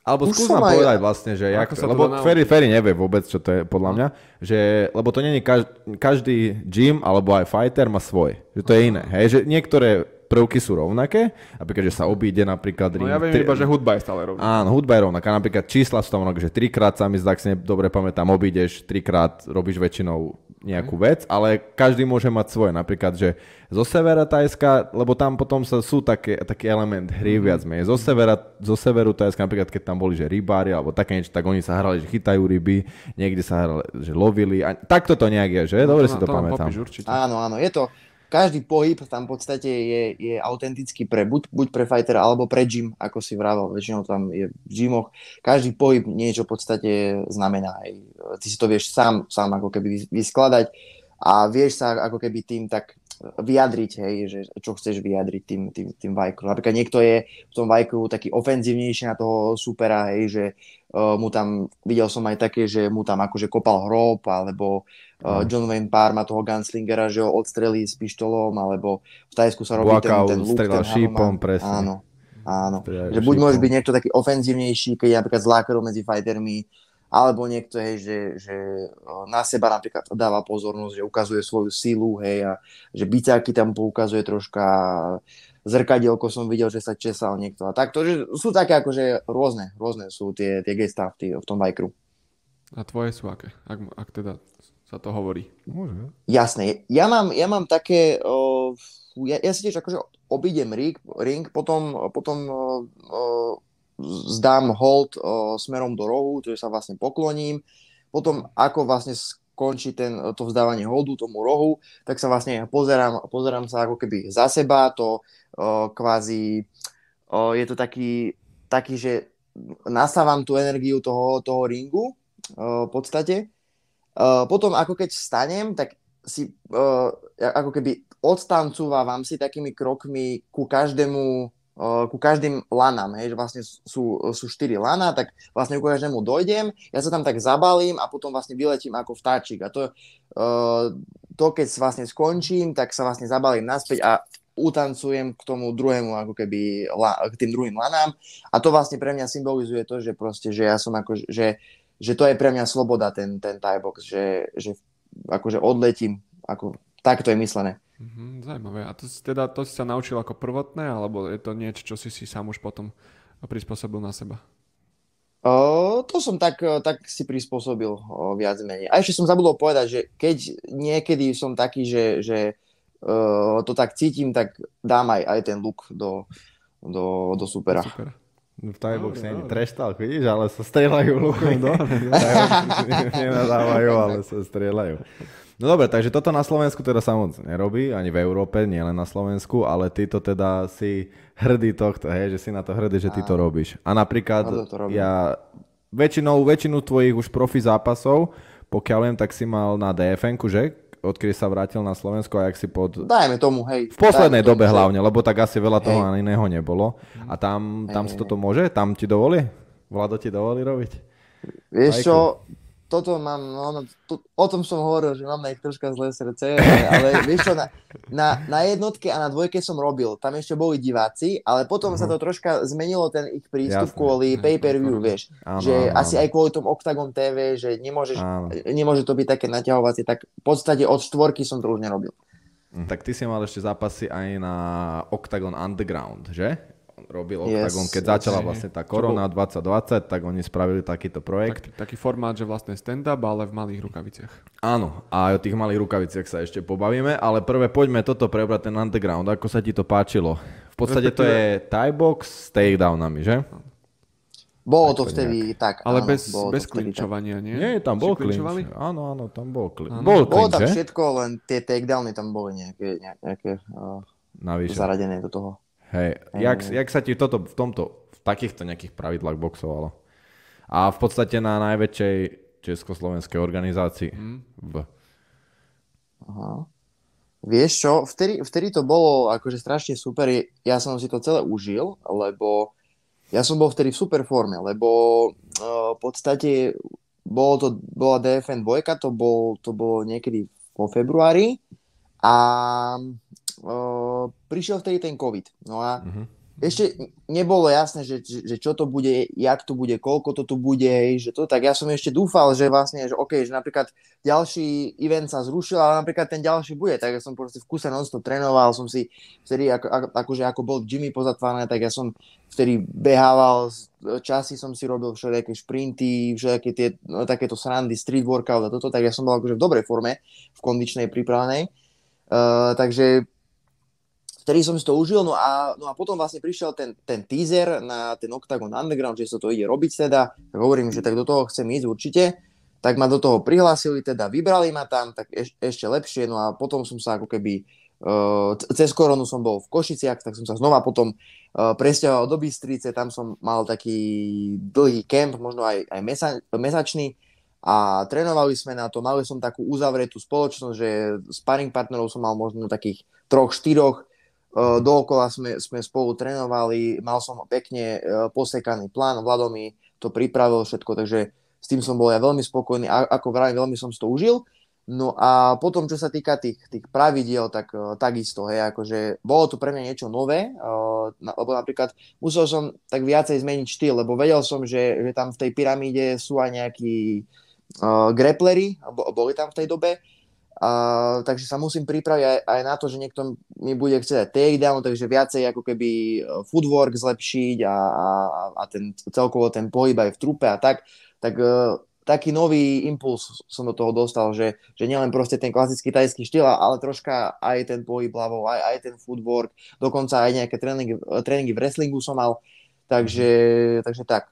Alebo skús nám aj- povedať vlastne, že jak, Ako sa to lebo? Ferry, Ferry nevie vôbec, čo to je podľa mňa, že, lebo to není každý, každý gym alebo aj fighter má svoj, že to je iné, hej, že niektoré prvky sú rovnaké, napríklad, že sa obíde napríklad No ja viem tri- iba, že hudba je stále rovná. Áno, hudba je rovnaká. Napríklad čísla sú tam rovnaké, že trikrát sa mi zdá, ak si ne- dobre pamätám, obídeš, trikrát robíš väčšinou nejakú vec, ale každý môže mať svoje. Napríklad, že zo severa Tajska, lebo tam potom sa, sú také, taký element hry viac menej. Zo severa, zo severu Tajska, napríklad keď tam boli, že rybári alebo také niečo, tak oni sa hrali, že chytajú ryby, niekde sa hrali, že lovili. A takto to nejak je, že? Dobre si to, nám pamätám. popíš určite. Áno, áno, je to, každý pohyb tam v podstate je, je autentický pre, buď, buď pre fightera, alebo pre gym, ako si vravel, väčšinou tam je v gymoch. Každý pohyb niečo v podstate znamená. Ty si to vieš sám, sám ako keby vys- vyskladať a vieš sa ako keby tým tak vyjadriť, hej, že čo chceš vyjadriť tým, tým, tým vajkrom. Napríklad niekto je v tom vajku taký ofenzívnejší na toho supera, hej, že uh, mu tam, videl som aj také, že mu tam akože kopal hrob, alebo uh, John Wayne Parr má toho gunslingera, že ho odstrelí s pištolom, alebo v Tajsku sa robí ten, Buakau ten look, ten šípom, presne. Áno, áno. Strieľajú Že buď šípom. byť niekto taký ofenzívnejší, keď je napríklad zlákerov medzi fightermi, alebo niekto, hej, že, že na seba napríklad dáva pozornosť, že ukazuje svoju silu, hej, a že bicáky tam poukazuje troška, zrkadielko som videl, že sa česal niekto a takto, že sú také akože rôzne, rôzne sú tie, tie gestá v, tý, v tom bajkru. A tvoje sú aké? Ak, ak teda sa to hovorí. Môže. Jasné, ja mám, ja mám také, o, ja, ja si tiež akože obídem ring, ring potom, potom o, o, zdám hold o, smerom do rohu, čiže sa vlastne pokloním, potom ako vlastne skončí ten, to vzdávanie holdu tomu rohu, tak sa vlastne pozerám, pozerám sa ako keby za seba, to o, kvázi, o, je to taký, taký, že nasávam tú energiu toho, toho ringu o, v podstate, Uh, potom ako keď vstanem, tak si uh, ako keby odstancúvam si takými krokmi ku každému uh, ku každým lanám, hej, že vlastne sú, sú štyri lana, tak vlastne ku každému dojdem, ja sa tam tak zabalím a potom vlastne vyletím ako vtáčik a to, uh, to keď vlastne skončím, tak sa vlastne zabalím naspäť a utancujem k tomu druhému, ako keby k tým druhým lanám a to vlastne pre mňa symbolizuje to, že proste, že ja som ako, že že to je pre mňa sloboda, ten, ten tie box, že, že akože odletím, ako, tak to je myslené. Mhm, zaujímavé. A to si, teda, to si sa naučil ako prvotné, alebo je to niečo, čo si si sám už potom prispôsobil na seba? O, to som tak, tak si prispôsobil o, viac menej. A ešte som zabudol povedať, že keď niekedy som taký, že, že o, to tak cítim, tak dám aj, aj ten look do, do, do supera. Super. V je dobre. treštal, vidíš, ale sa strieľajú lukom do. [laughs] Nenadávajú, ale sa strieľajú. No dobre, takže toto na Slovensku teda sa moc nerobí, ani v Európe, nie len na Slovensku, ale ty to teda si hrdý tohto, hej, že si na to hrdý, že ty to robíš. A napríklad to ja väčšinou, väčšinu tvojich už profi zápasov, pokiaľ viem, tak si mal na DFN-ku, že? Odkedy sa vrátil na Slovensko a jak si pod... Dajme tomu, hej. V poslednej tomu, dobe že- hlavne, lebo tak asi veľa toho Hej. ani iného nebolo. A tam, tam Hej, si toto môže? Tam ti dovolí? Vlado ti dovolí robiť? Vieš čo, toto mám, no, no, to, o tom som hovoril, že mám ich troška zlé srdce, ale, [laughs] vieš čo, na, na, na jednotke a na dvojke som robil, tam ešte boli diváci, ale potom sa to troška zmenilo ten ich Mhm. prístup Jasné. kvôli Hej, pay-per-view, to- vieš, Áno, že áno, asi aj kvôli tomu Octagon TV, že nemôžeš, Áno. nemôže to byť také naťahovacie, tak v podstate od štvorky som to už nerobil. Mhm. Tak ty si mal ešte zápasy aj na Octagon Underground, že? Robil Yes, Octagon, keď yes. začala vlastne tá korona 2020, tak oni spravili takýto projekt. Tak, taký formát, že vlastne stand-up, ale v malých rukaviciach. Áno, a aj o tých malých rukaviciach sa ešte pobavíme, ale prvé poďme toto prebrať ten underground, ako sa ti to páčilo. V podstate to je Thai box s takedownami, že? Bolo to vtedy tak, Ale áno, bez, bez tak. klinčovania, nie? Nie, tam bol clinch. Áno, áno, tam bol. Áno. Bol Bolo tam že? všetko, len tie takedowny tam boli nejaké, nejaké uh, Navyše. zaradené do toho. Hej, Hej, jak, jak sa ti toto v tomto, v takýchto nejakých pravidlách boxovalo? A v podstate na najväčšej československej organizácii Hm? v Aha. Vieš čo, vtedy, vtedy to bolo akože strašne super, ja som si to celé užil, lebo ja som bol vtedy v super forme, lebo uh, v podstate bolo to, bola DFN 2, to, bol, to bolo niekedy vo februári a uh, prišiel vtedy ten COVID. No a Mhm. ešte nebolo jasné, že, že čo to bude, jak to bude, koľko to tu bude, že to, tak ja som ešte dúfal, že vlastne, že OK, že napríklad ďalší event sa zrušil, ale napríklad ten ďalší bude, tak ja som proste v kuse non trénoval, som si vtedy, ako, ako, akože ako bol Jimmy pozatvárané, tak ja som vtedy behával, časy som si robil všelijaké šprinty, všelijaké tie, no, takéto srandy, street workout a toto, tak ja som bol akože v dobrej forme, v kondičnej pripravenej. Uh, takže vtedy som si to užil, no a, no a potom vlastne prišiel ten, ten teaser na ten Octagon Underground, že sa to ide robiť teda, tak hovorím, že tak do toho chcem ísť určite, tak ma do toho prihlásili, teda vybrali ma tam, tak eš, ešte lepšie, no a potom som sa ako keby, uh, cez koronu som bol v Košiciach, tak som sa znova potom uh, presťahoval do Bystrice, tam som mal taký dlhý kemp, možno aj, aj mesa, mesačný, a trénovali sme na to, mali som takú uzavretú spoločnosť, že sparring partnerov som mal možno takých troch, štyroch, dookola sme, sme spolu trénovali, mal som pekne uh, posekaný plán, Vlado mi to pripravil všetko, takže s tým som bol ja veľmi spokojný, a, ako vravím, veľmi som si to užil. No a potom, čo sa týka tých, tých pravidiel, tak uh, takisto, hej, akože bolo to pre mňa niečo nové, lebo napríklad musel som tak viacej zmeniť štýl, lebo vedel som, že, že tam v tej pyramíde sú aj nejakí uh, grapplery, boli tam v tej dobe, Uh, takže sa musím pripraviť aj, aj na to, že niekto mi bude chcieť takedown, takže viacej ako keby e, footwork zlepšiť a, a, a ten, celkovo ten pohyb aj v trupe a tak. Tak uh, taký nový impuls som do toho dostal, že, že nielen proste ten klasický tajský štýl, ale troška aj ten pohyb hlavou, aj, aj ten footwork, dokonca aj nejaké tréningy, tréningy v wrestlingu som mal. Takže, takže tak.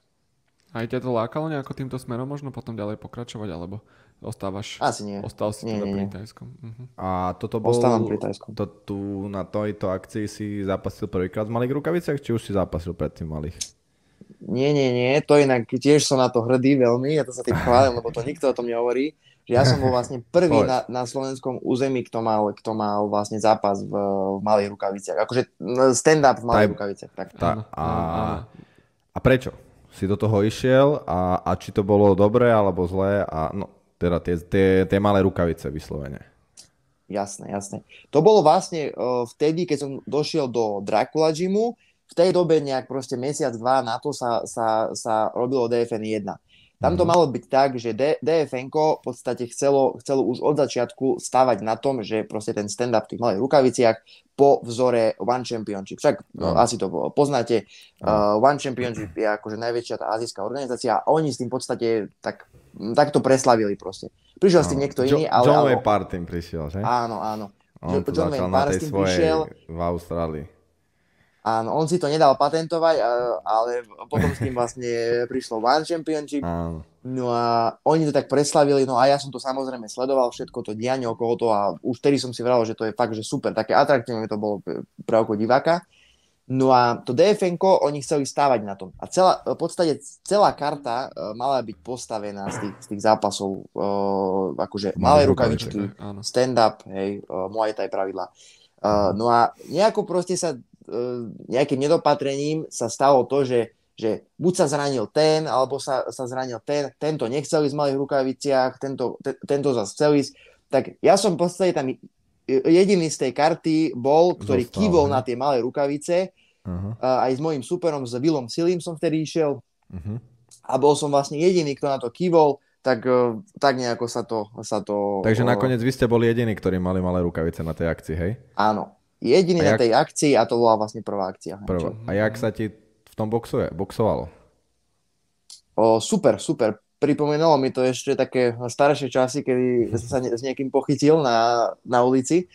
Aj ťa to lákalo nejako týmto smerom možno potom ďalej pokračovať, alebo ostávaš? Asi nie. Ostal si nie, teda nie, pri nie. Tajskom. Uh-huh. A toto bol... Ostávam pri Tajskom. To, tu na tejto akcii si zapasil prvýkrát v malých rukaviciach, či už si zapasil predtým v malých? Nie, nie, nie, to inak tiež som na to hrdý veľmi, ja to sa tým chválim, lebo to nikto o tom nehovorí, že ja som bol vlastne prvý na, na slovenskom území, kto mal, kto mal vlastne zápas v, v malých rukaviciach. Akože stand-up v malých Taj- rukaviciach. Tak. Tá, a, a prečo? Si do toho išiel a, a či to bolo dobré alebo zlé a no, teda tie, tie, tie malé rukavice vyslovene. Jasné, jasné. To bolo vlastne uh, vtedy, keď som došiel do Dracula Gymu, v tej dobe nejak proste mesiac, dva na to sa, sa, sa robilo DFN 1. Tam to Mhm. malo byť tak, že D- DFN v podstate chcelo, chcelo už od začiatku stavať na tom, že proste ten stand-up v tých malých rukaviciach po vzore One Championship. Však no, asi to poznáte. Uh, One Championship je akože najväčšia tá azijská organizácia a oni s tým v podstate tak, tak to preslavili proste. Prišiel s tým niekto Jo- iný, ale... John ale Partin prišiel, že? áno, áno. On to John začal na tej tým svojej prišiel. v Austrálii. Áno, on si to nedal patentovať, ale potom s tým [laughs] vlastne prišlo One Championship. Áno. No a oni to tak preslavili, no a ja som to samozrejme sledoval, všetko to dianie okolo toho a už vtedy som si vral, že to je fakt, že super, také atraktívne to bolo pre oko diváka. No a to dfn oni chceli stávať na tom. A celá, v podstate celá karta e, mala byť postavená z tých, z tých zápasov, uh, akože malé rukavičky, stand-up, hej, uh, Muay Thai pravidla. Uh, no a nejako proste sa uh, nejakým nedopatrením sa stalo to, že, že buď sa zranil ten, alebo sa, sa zranil ten, tento nechcel ísť v malých rukaviciach, tento, te, tento zase chcel ísť. Tak ja som v podstate tam jediný z tej karty bol, ktorý Zostal, kývol hej. na tie malé rukavice, Uh-huh. uh, aj s mojím superom, s Willom Silim som vtedy išiel Uh-huh. a bol som vlastne jediný, kto na to kývol, tak, uh, tak nejako sa to... Sa to Takže uh, nakoniec vy ste boli jediní, ktorí mali malé rukavice na tej akcii, hej? Áno. Jediný A na jak- tej akcii a to bola vlastne prvá akcia. Prvá. A jak sa ti v tom boxuje, boxovalo? O, super, super. Pripomenulo mi to ešte také staršie časy, kedy som sa ne, s niekým pochytil na, na ulici.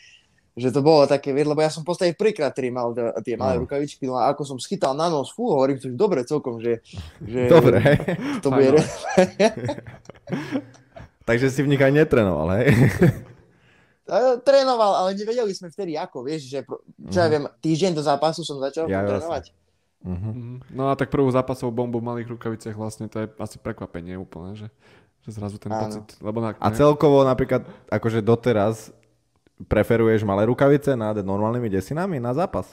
Že to bolo také, lebo ja som v podstate prvýkrát ktorý mal tie malé No. rukavičky, no a ako som schytal na nos, fú, hovorím, že dobre celkom, že, že [laughs] Dobre, to bude... no. [laughs] Takže si v nich aj netrenoval, hej? Trénoval, ale nevedeli sme vtedy ako, vieš, že čo ja viem, týždeň do zápasu som začal Mhm. Ja, jasne. Uh-huh. No a tak prvú zápasovú bombu v malých rukaviciach vlastne to je asi prekvapenie úplne, že, že zrazu ten Áno. pocit. Lebo na, A celkovo napríklad, akože doteraz preferuješ malé rukavice nad normálnymi desinami na zápas?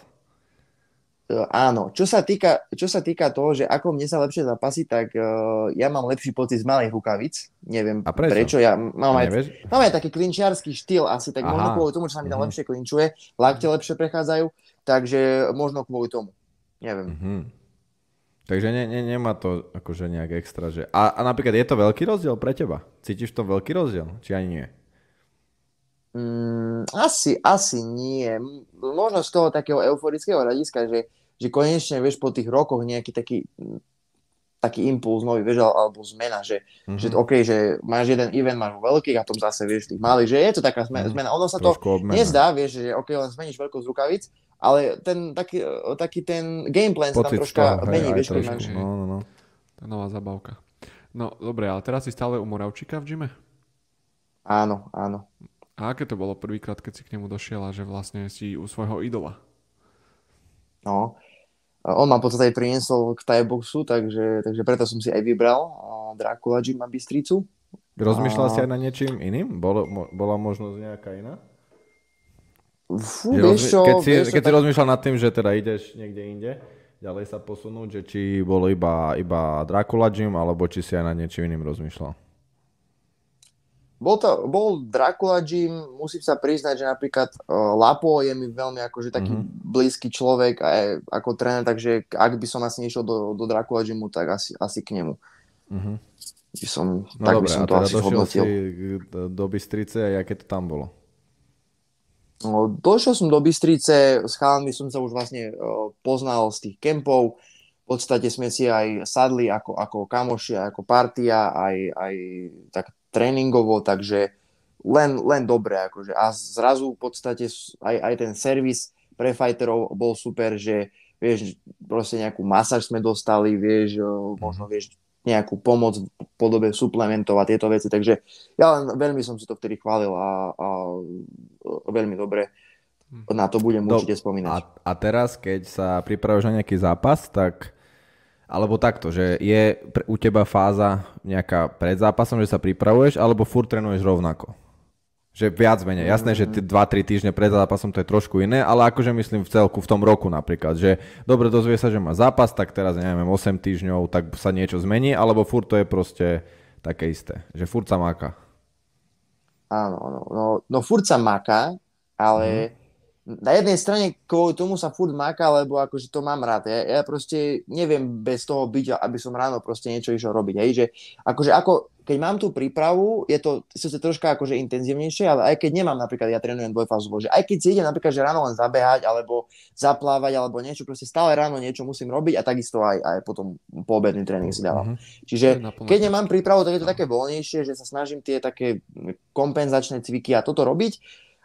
E, Áno, čo sa, týka, čo sa týka toho, že ako mne sa lepšie zapasí, tak uh, ja mám lepší pocit z malých rukavic. Neviem A prečo? prečo. Ja mám aj, mám aj taký klinčiarský štýl asi, tak Aha. možno kvôli tomu, že sa mi tam Mhm. lepšie klinčuje, lakte lepšie prechádzajú, takže možno kvôli tomu. Neviem. Mhm. Takže ne, ne, nemá to akože nejak extra, že... A, a napríklad je to veľký rozdiel pre teba? Cítiš to veľký rozdiel? Či ani nie? Mm, asi, asi nie. Možno z toho takého euforického hľadiska, že, že konečne, vieš, po tých rokoch nejaký taký, taký impuls nový, vieš, al- alebo zmena, že, Mhm. že OK, že máš jeden event, máš vo veľkých a potom zase, vieš, tých malých, že je to taká zmena. Mhm. zmena. Ono sa to Trošku obmena. nezdá, vieš, že OK, len zmeníš veľkosť rukavic, ale ten taký, taký ten gameplan sa tam troška toho, hej, mení, vieš, trošku. máš... No, no, no. Tá nová zabavka. No, dobre, ale teraz si stále u Moravčíka v gyme? Áno, áno. A aké to bolo prvýkrát, keď si k nemu došiel a že vlastne si u svojho idola? No. On ma v podstate priniesol k Thai boxu, takže, takže preto som si aj vybral Dracula Gym a Bystricu. Rozmýšľal A- si aj nad niečím iným? Bolo, mo, bola možnosť nejaká iná? Fú, vieš čo, keď si, vieš keď si tak- rozmýšľal nad tým, že teda ideš niekde inde, ďalej sa posunúť, že či bolo iba, iba Dracula Gym, alebo či si aj nad niečím iným rozmýšľal. Bol, to, bol Dracula Gym, musím sa priznať, že napríklad uh, Lapo je mi veľmi akože taký Mhm. blízky človek aj ako tréner, takže ak by som asi nešiel do, do Dracula Gymu, tak asi, asi k nemu. Mhm. By som, No tak dobre, by som a to teda asi hodnotil. si do Bystrice a aké to tam bolo? No, došiel som do Bystrice, s chalami som sa už vlastne uh, poznal z tých kempov. V podstate sme si aj sadli ako, ako kamoši, ako partia, aj, aj tak tréningovo, takže len, len dobre. Akože. A zrazu v podstate aj, aj ten servis pre fighterov bol super, že vieš, proste nejakú masáž sme dostali, vieš, uh, možno vieš, nejakú pomoc v podobe suplementov a tieto veci, takže ja len veľmi som si to vtedy chválil a, a veľmi dobre na to budem Do- určite spomínať. A, a teraz, keď sa pripravuješ na nejaký zápas, tak alebo takto, že je u teba fáza nejaká pred zápasom, že sa pripravuješ, alebo furt trénuješ rovnako? Že viac menej. Jasné, že 2-3 týždne pred zápasom to je trošku iné, ale akože myslím v celku v tom roku napríklad, že dobre dozvie sa, že má zápas, tak teraz neviem, 8 týždňov, tak sa niečo zmení, alebo furt to je proste také isté, že furt sa máka. Áno, áno. No, no furt sa maká, ale na jednej strane kvôli tomu sa furt máka, lebo akože to mám rád. Ja, ja proste neviem bez toho byť, aby som ráno proste niečo išiel robiť. Hej, že akože ako, keď mám tú prípravu, je to sice troška akože intenzívnejšie, ale aj keď nemám napríklad, ja trénujem dvojfázovo, že aj keď si ide napríklad, že ráno len zabehať, alebo zaplávať, alebo niečo, proste stále ráno niečo musím robiť a takisto aj, aj potom poobedný tréning si dávam. Mhm. Čiže keď nemám prípravu, tak je to také voľnejšie, že sa snažím tie také kompenzačné cviky a toto robiť,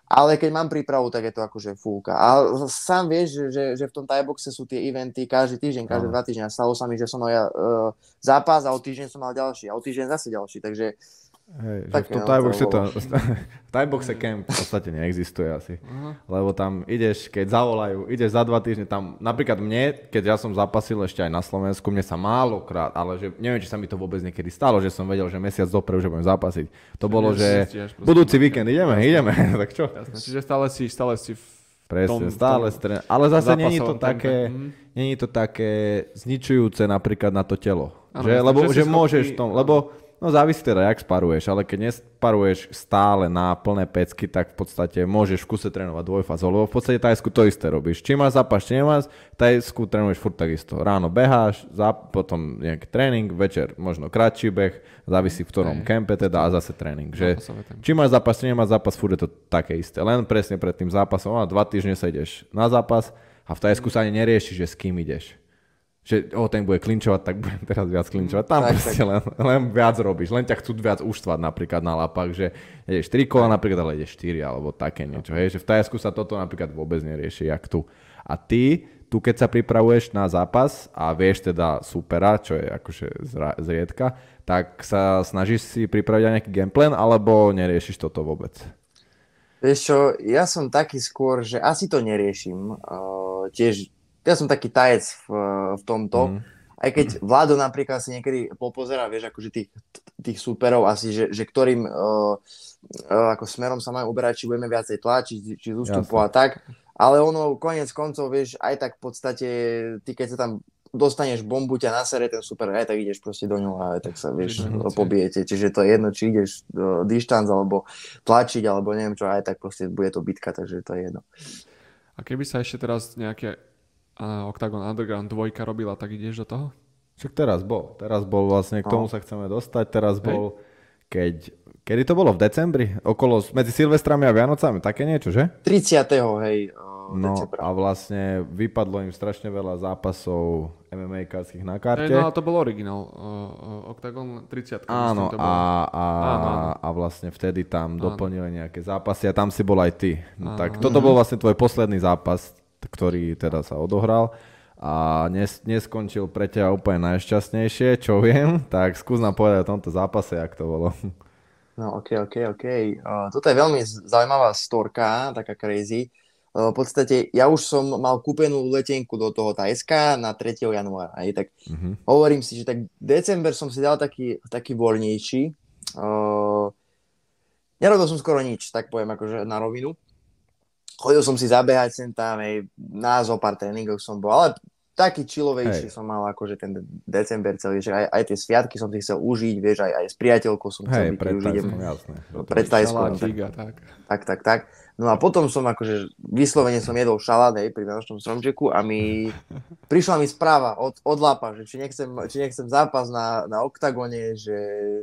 ale keď mám prípravu, tak je to akože fúka. A sám vieš, že, že, v tom Thaiboxe sú tie eventy každý týždeň, každé dva týždňa. Stalo sa mi, že som mal ja, uh, zápas a o týždeň som mal ďalší a o týždeň zase ďalší, takže Hej, že Tak, v tom no, Thai boxe to [laughs] v Thai boxe camp v podstate neexistuje asi. Aha. Lebo tam ideš, keď zavolajú, ideš za dva týždne tam, napríklad mne, keď ja som zapasil ešte aj na Slovensku, mne sa málokrát, ale že neviem, či sa mi to vôbec niekedy stalo, že som vedel, že mesiac dopredu, že budem zapasiť. To bolo, že budúci víkend ideme, ideme, [laughs] tak čo? Čiže stále si, stále si v Presne, tom- stále tom stre... Ale zase není to také. Mhm. není to také zničujúce napríklad na to telo. Áno, že, lebo že že schopný- môžeš v tom, lebo no závisí teda, jak sparuješ, ale keď nesparuješ stále na plné pecky, tak v podstate môžeš v kuse trénovať dvojfázou, lebo v podstate tajsku to isté robíš. Či máš zápas, či nemáš, tajsku trénuješ furt takisto. Ráno beháš, zap, potom nejaký tréning, večer možno kratší beh, závisí v ktorom Hej. kempe teda a zase tréning. Že, či máš zápas, či nemáš zápas, furt je to také isté. Len presne pred tým zápasom, a dva týždne sa ideš na zápas a v Tajsku sa ani nerieši, že s kým ideš. Že o, ten bude klinčovať, tak budem teraz viac klinčovať. Tam Tak, proste len, len viac robíš. Len ťa chcú viac uštvať napríklad na lapách, že ideš 3 kola napríklad, ale ideš 4 alebo také niečo. Hej, že v Tajsku sa toto napríklad vôbec nerieši, jak tu. A ty, tu keď sa pripravuješ na zápas a vieš teda supera, čo je akože zra- zriedka, tak sa snažíš si pripraviť aj nejaký gameplan, alebo neriešiš toto vôbec? Vieš čo, ja som taký skôr, že asi to neriešim. Uh, tiež, ja som taký tajec v, v tomto. Mm. Aj keď Vlado napríklad si niekedy popozerá, vieš, akože tých, tých superov asi, že, že ktorým uh, uh, ako smerom sa majú uberať, či budeme viacej tlačiť, či z ústupu a tak. Ale ono, konec koncov, vieš, aj tak v podstate, ty keď sa tam dostaneš bombu, ťa nasere ten super, aj tak ideš proste do ňu a aj tak sa, vieš, pobijete. Čiže to je jedno, či ideš uh, dištanc, alebo tlačiť, alebo neviem čo, aj tak proste bude to bitka, takže to je jedno. A keby sa ešte teraz nejaké a Octagon Underground 2 robila, tak ideš do toho? Však teraz bol. Teraz bol vlastne, k tomu No. sa chceme dostať. Teraz bol, keď... Kedy to bolo? V decembri? Okolo, medzi Silvestrami a Vianocami? Také niečo, že? 30. hej, uh, No decembra. a vlastne vypadlo im strašne veľa zápasov MMA na karte. Hey, no ale to bol originál. Uh, Octagon 30. Áno, myslím, to a, bolo. a, Áno, áno. a vlastne vtedy tam Áno. doplnili nejaké zápasy a tam si bol aj ty. No, Áno. tak toto bol vlastne tvoj posledný zápas, ktorý teda sa odohral a nes, neskončil pre teba úplne najšťastnejšie, čo viem, [laughs] tak skús nám povedať o tomto zápase, jak to bolo. No, ok, ok, ok. Uh, toto je veľmi zaujímavá storka, taká crazy. Uh, v podstate ja už som mal kúpenú letenku do toho Tajska na 3. januára. Hej, tak Mhm. hovorím si, že tak december som si dal taký, taký voľnejší. Uh, nerobil som skoro nič, tak poviem akože na rovinu. Chodil som si zabehať sem tam, hej, na zo pár tréningov som bol, ale taký chillovejší Hej. som mal akože ten de- december celý, že aj, aj tie sviatky som si chcel užiť, vieš, aj, aj s priateľkou som chcel Hej, byť, už idem jasné. pred Tajskom. A tak. tak, tak, tak. No a potom som akože vyslovene som jedol šalát hej, pri Vianočnom stromčeku a mi [laughs] prišla mi správa od, od Lapa, že či nechcem, či nechcem zápas na, na oktagone, že,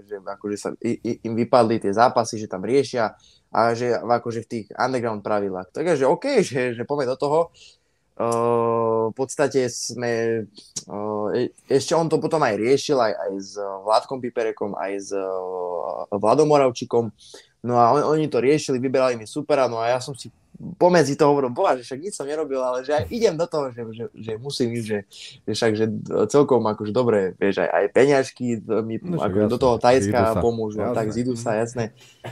že akože sa, i, i, im vypadli tie zápasy, že tam riešia a že akože v tých underground pravidlách. Takže OK, [laughs] že, že poďme do toho. Uh, v podstate sme, uh, ešte on to potom aj riešil aj, aj s Vládkom Piperekom, aj s uh, Vladom Moravčikom. No a on, oni to riešili, vyberali mi supera, no a ja som si pomedzi to hovoril, boha, že však nič som nerobil, ale že aj idem do toho, že, že, že musím ísť, že, že však, že celkom akože dobre, vieš, aj, aj peňažky mi No však akože do jasné, toho Tajska pomôžu, Jasné. tak zídu sa, jasné.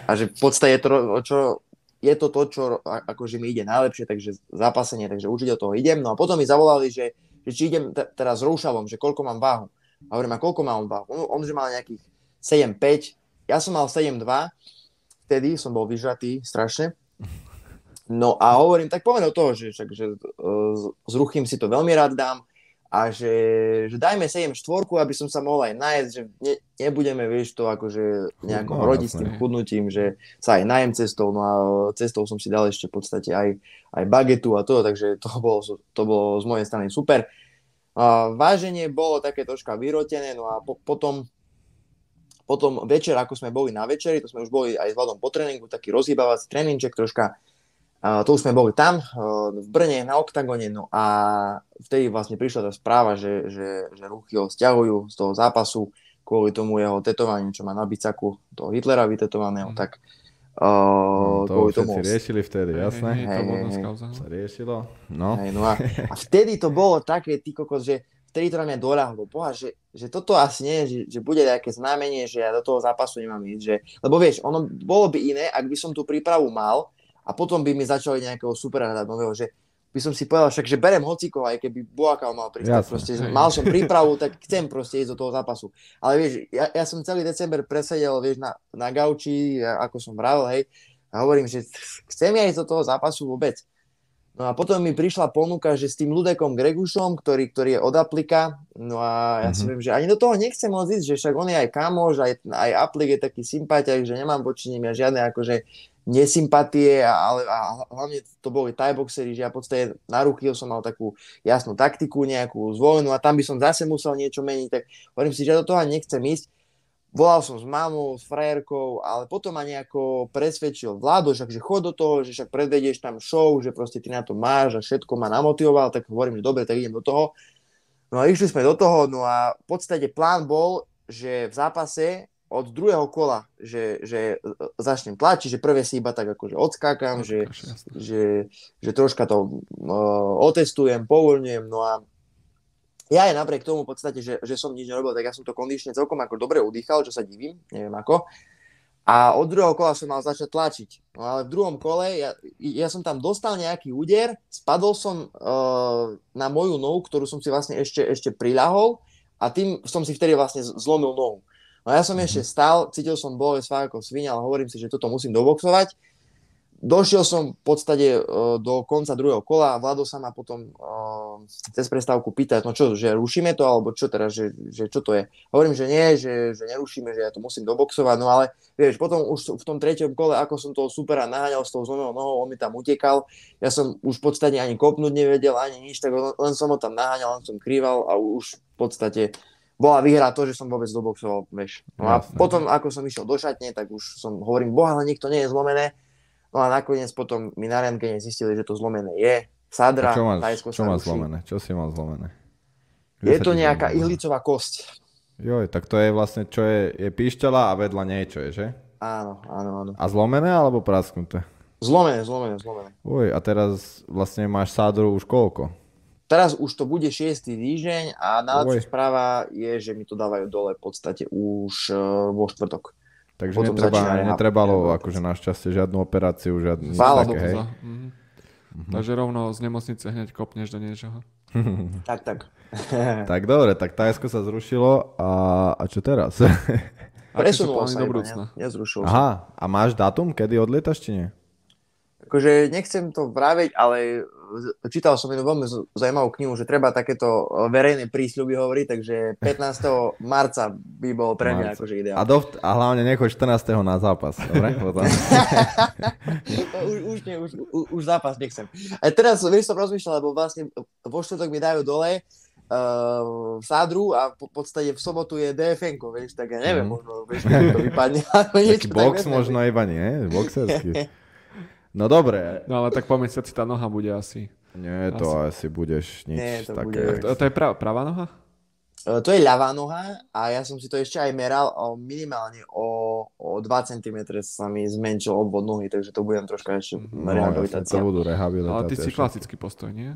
A že v podstate to, čo, je to to, čo akože mi ide najlepšie, takže zápasenie, takže určite do toho idem. No a potom mi zavolali, že, že či idem te- teraz s Roušavom, že koľko mám váhu. A hovorím, a koľko má on váhu? On, on že mal nejakých 7,5, ja som mal 7,2, vtedy som bol vyžratý strašne. No a hovorím, tak do toho, že, však, že uh, s- Ruchým si to veľmi rád dám a že, že dajme 7 štvorku, aby som sa mohol aj nájsť, že ne, nebudeme, vieš, to akože nejako No, rodiť s tým chudnutím, že sa aj najem cestou, no a cestou som si dal ešte v podstate aj, aj bagetu a to, takže to bolo, to bolo z mojej strany super. A váženie bolo také troška vyrotené, no a po, potom potom večer, ako sme boli na večeri, to sme už boli aj s Vladom po tréningu, taký rozhýbavací tréninček troška, a to už sme boli tam, uh, v Brne, na Oktagone, no a vtedy vlastne prišla tá správa, že, že, že ruchy ho stiahujú z toho zápasu kvôli tomu jeho tetovaniu, čo má na bicaku toho Hitlera vytetovaného, Mhm. tak uh, No, to kvôli tomu... riešili vtedy, jasné. Hej, hej, to Hej, kauza. Sa riešilo. No. Hej, no a, a vtedy to bolo také, ty kokos, že vtedy to na mňa doľahlo. Boha, že, že toto asi nie, že, že bude nejaké znamenie, že ja do toho zápasu nemám ísť. Že, lebo vieš, ono bolo by iné, ak by som tú prípravu mal a potom by mi začali nejakého supera hľadať nového, že by som si povedal však, že berem hocikov, aj keby Boakal mal pristať. Proste, mal som prípravu, tak chcem proste ísť do toho zápasu. Ale vieš, ja, ja som celý december presedel, vieš, na, na gauči, ako som vravel, hej, a hovorím, že chcem ja ísť do toho zápasu vôbec. No a potom mi prišla ponuka, že s tým Ludekom Gregušom, ktorý, ktorý je od Aplika, no a ja Mhm. si viem, že ani do toho nechcem moc ísť, že však on je aj kamoš, aj, aj Aplik je taký sympatiak, že nemám voči nim ja žiadne akože nesympatie, ale a hlavne to boli thaiboxery, že ja v podstate na ruky som mal takú jasnú taktiku, nejakú zvolenú a tam by som zase musel niečo meniť, tak hovorím si, že do toho nechcem ísť. Volal som s mamou, s frajerkou, ale potom ma nejako presvedčil Vlado, že chod do toho, že však predvedieš tam show, že proste ty na to máš a všetko ma namotivoval, tak hovorím, že dobre, tak idem do toho. No a išli sme do toho, no a v podstate plán bol, že v zápase od druhého kola, že, že začnem tlačiť, že prvé si iba tak akože odskákam, že, že, že troška to uh, otestujem, povoľňujem, no a ja aj napriek tomu v podstate, že, že som nič nerobil, tak ja som to kondične celkom ako dobre udýchal, čo sa divím, neviem ako. A od druhého kola som mal začať tlačiť. No ale v druhom kole ja, ja som tam dostal nejaký úder, spadol som uh, na moju nohu, ktorú som si vlastne ešte, ešte priľahol a tým som si vtedy vlastne zlomil nohu. No ja som Mhm. ešte stal, cítil som bolesť fakt ako svinia, ale hovorím si, že toto musím doboxovať. Došiel som v podstate uh, do konca druhého kola a Vlado sa ma potom uh, cez prestávku pýtať, no čo, že rušíme to, alebo čo teraz, že, že čo to je. Hovorím, že nie, že, že nerušíme, že ja to musím doboxovať, no ale vieš, potom už v tom treťom kole, ako som toho supera naháňal s tou zlomenou nohou, on mi tam utekal, ja som už v podstate ani kopnúť nevedel, ani nič, tak len, len som ho tam naháňal, len som krýval a už v podstate bola výhra to, že som vôbec doboxoval, vieš. No a Jasne. potom, ako som išiel do šatne, tak už som hovorím, boha, ale nikto nie je zlomené, No a nakoniec potom mi na rentgene zistili, že to zlomené je. Sadra, a čo máš, čo máš zlomené? Čo si mal zlomené? Kde je to nejaká zlomené? ihlicová kosť. Joj, tak to je vlastne, čo je, je píšťala a vedľa niečo je, že? Áno, áno, áno. A zlomené alebo prasknuté? Zlomené, zlomené, zlomené. Uj, a teraz vlastne máš sádru už koľko? Teraz už to bude 6. týždeň a najlepšia správa je, že mi to dávajú dole v podstate už uh, vo štvrtok. Takže Potom netreba, netrebalo akože našťastie žiadnu operáciu, žiadny Vála také, hej. Mm-hmm. Mm-hmm. Takže rovno z nemocnice hneď kopneš do niečoho. [laughs] tak, tak. [laughs] tak dobre, tak Tajsko sa zrušilo a, a čo teraz? Presunulo [laughs] sa do budúcna. Ne, nezrušilo Aha, a máš dátum, kedy odlietaš, či nie? Akože nechcem to vraveť, ale čítal som jednu veľmi zaujímavú knihu, že treba takéto e, verejné prísľuby hovoriť, takže [laughs] 15. marca by bol pre mňa akože ideál. A, dovt- a hlavne nechoď 14. na zápas, dobre? [laughs] už, už, nie, už, už zápas nechcem. A teraz vieš som rozmýšľal, lebo vlastne vo štvrtok mi dajú dole uh, sádru a po podstate v sobotu je dfn vieš, tak ja neviem, mm. možno, vieš, to vypadne. [laughs] Taký box tak možno iba nie, boxerský. No dobre. No ale tak po mesiaci tá noha bude asi. Nie, to asi, asi budeš nič Nie, to také. Bude... To, to je prav, pravá noha? E, to je ľavá noha a ja som si to ešte aj meral o minimálne o, o 2 cm sa mi zmenšil obvod nohy, takže to budem troška ešte no, rehabilitácia. To budú rehabilitácia. Ale ty si klasický postoj, nie?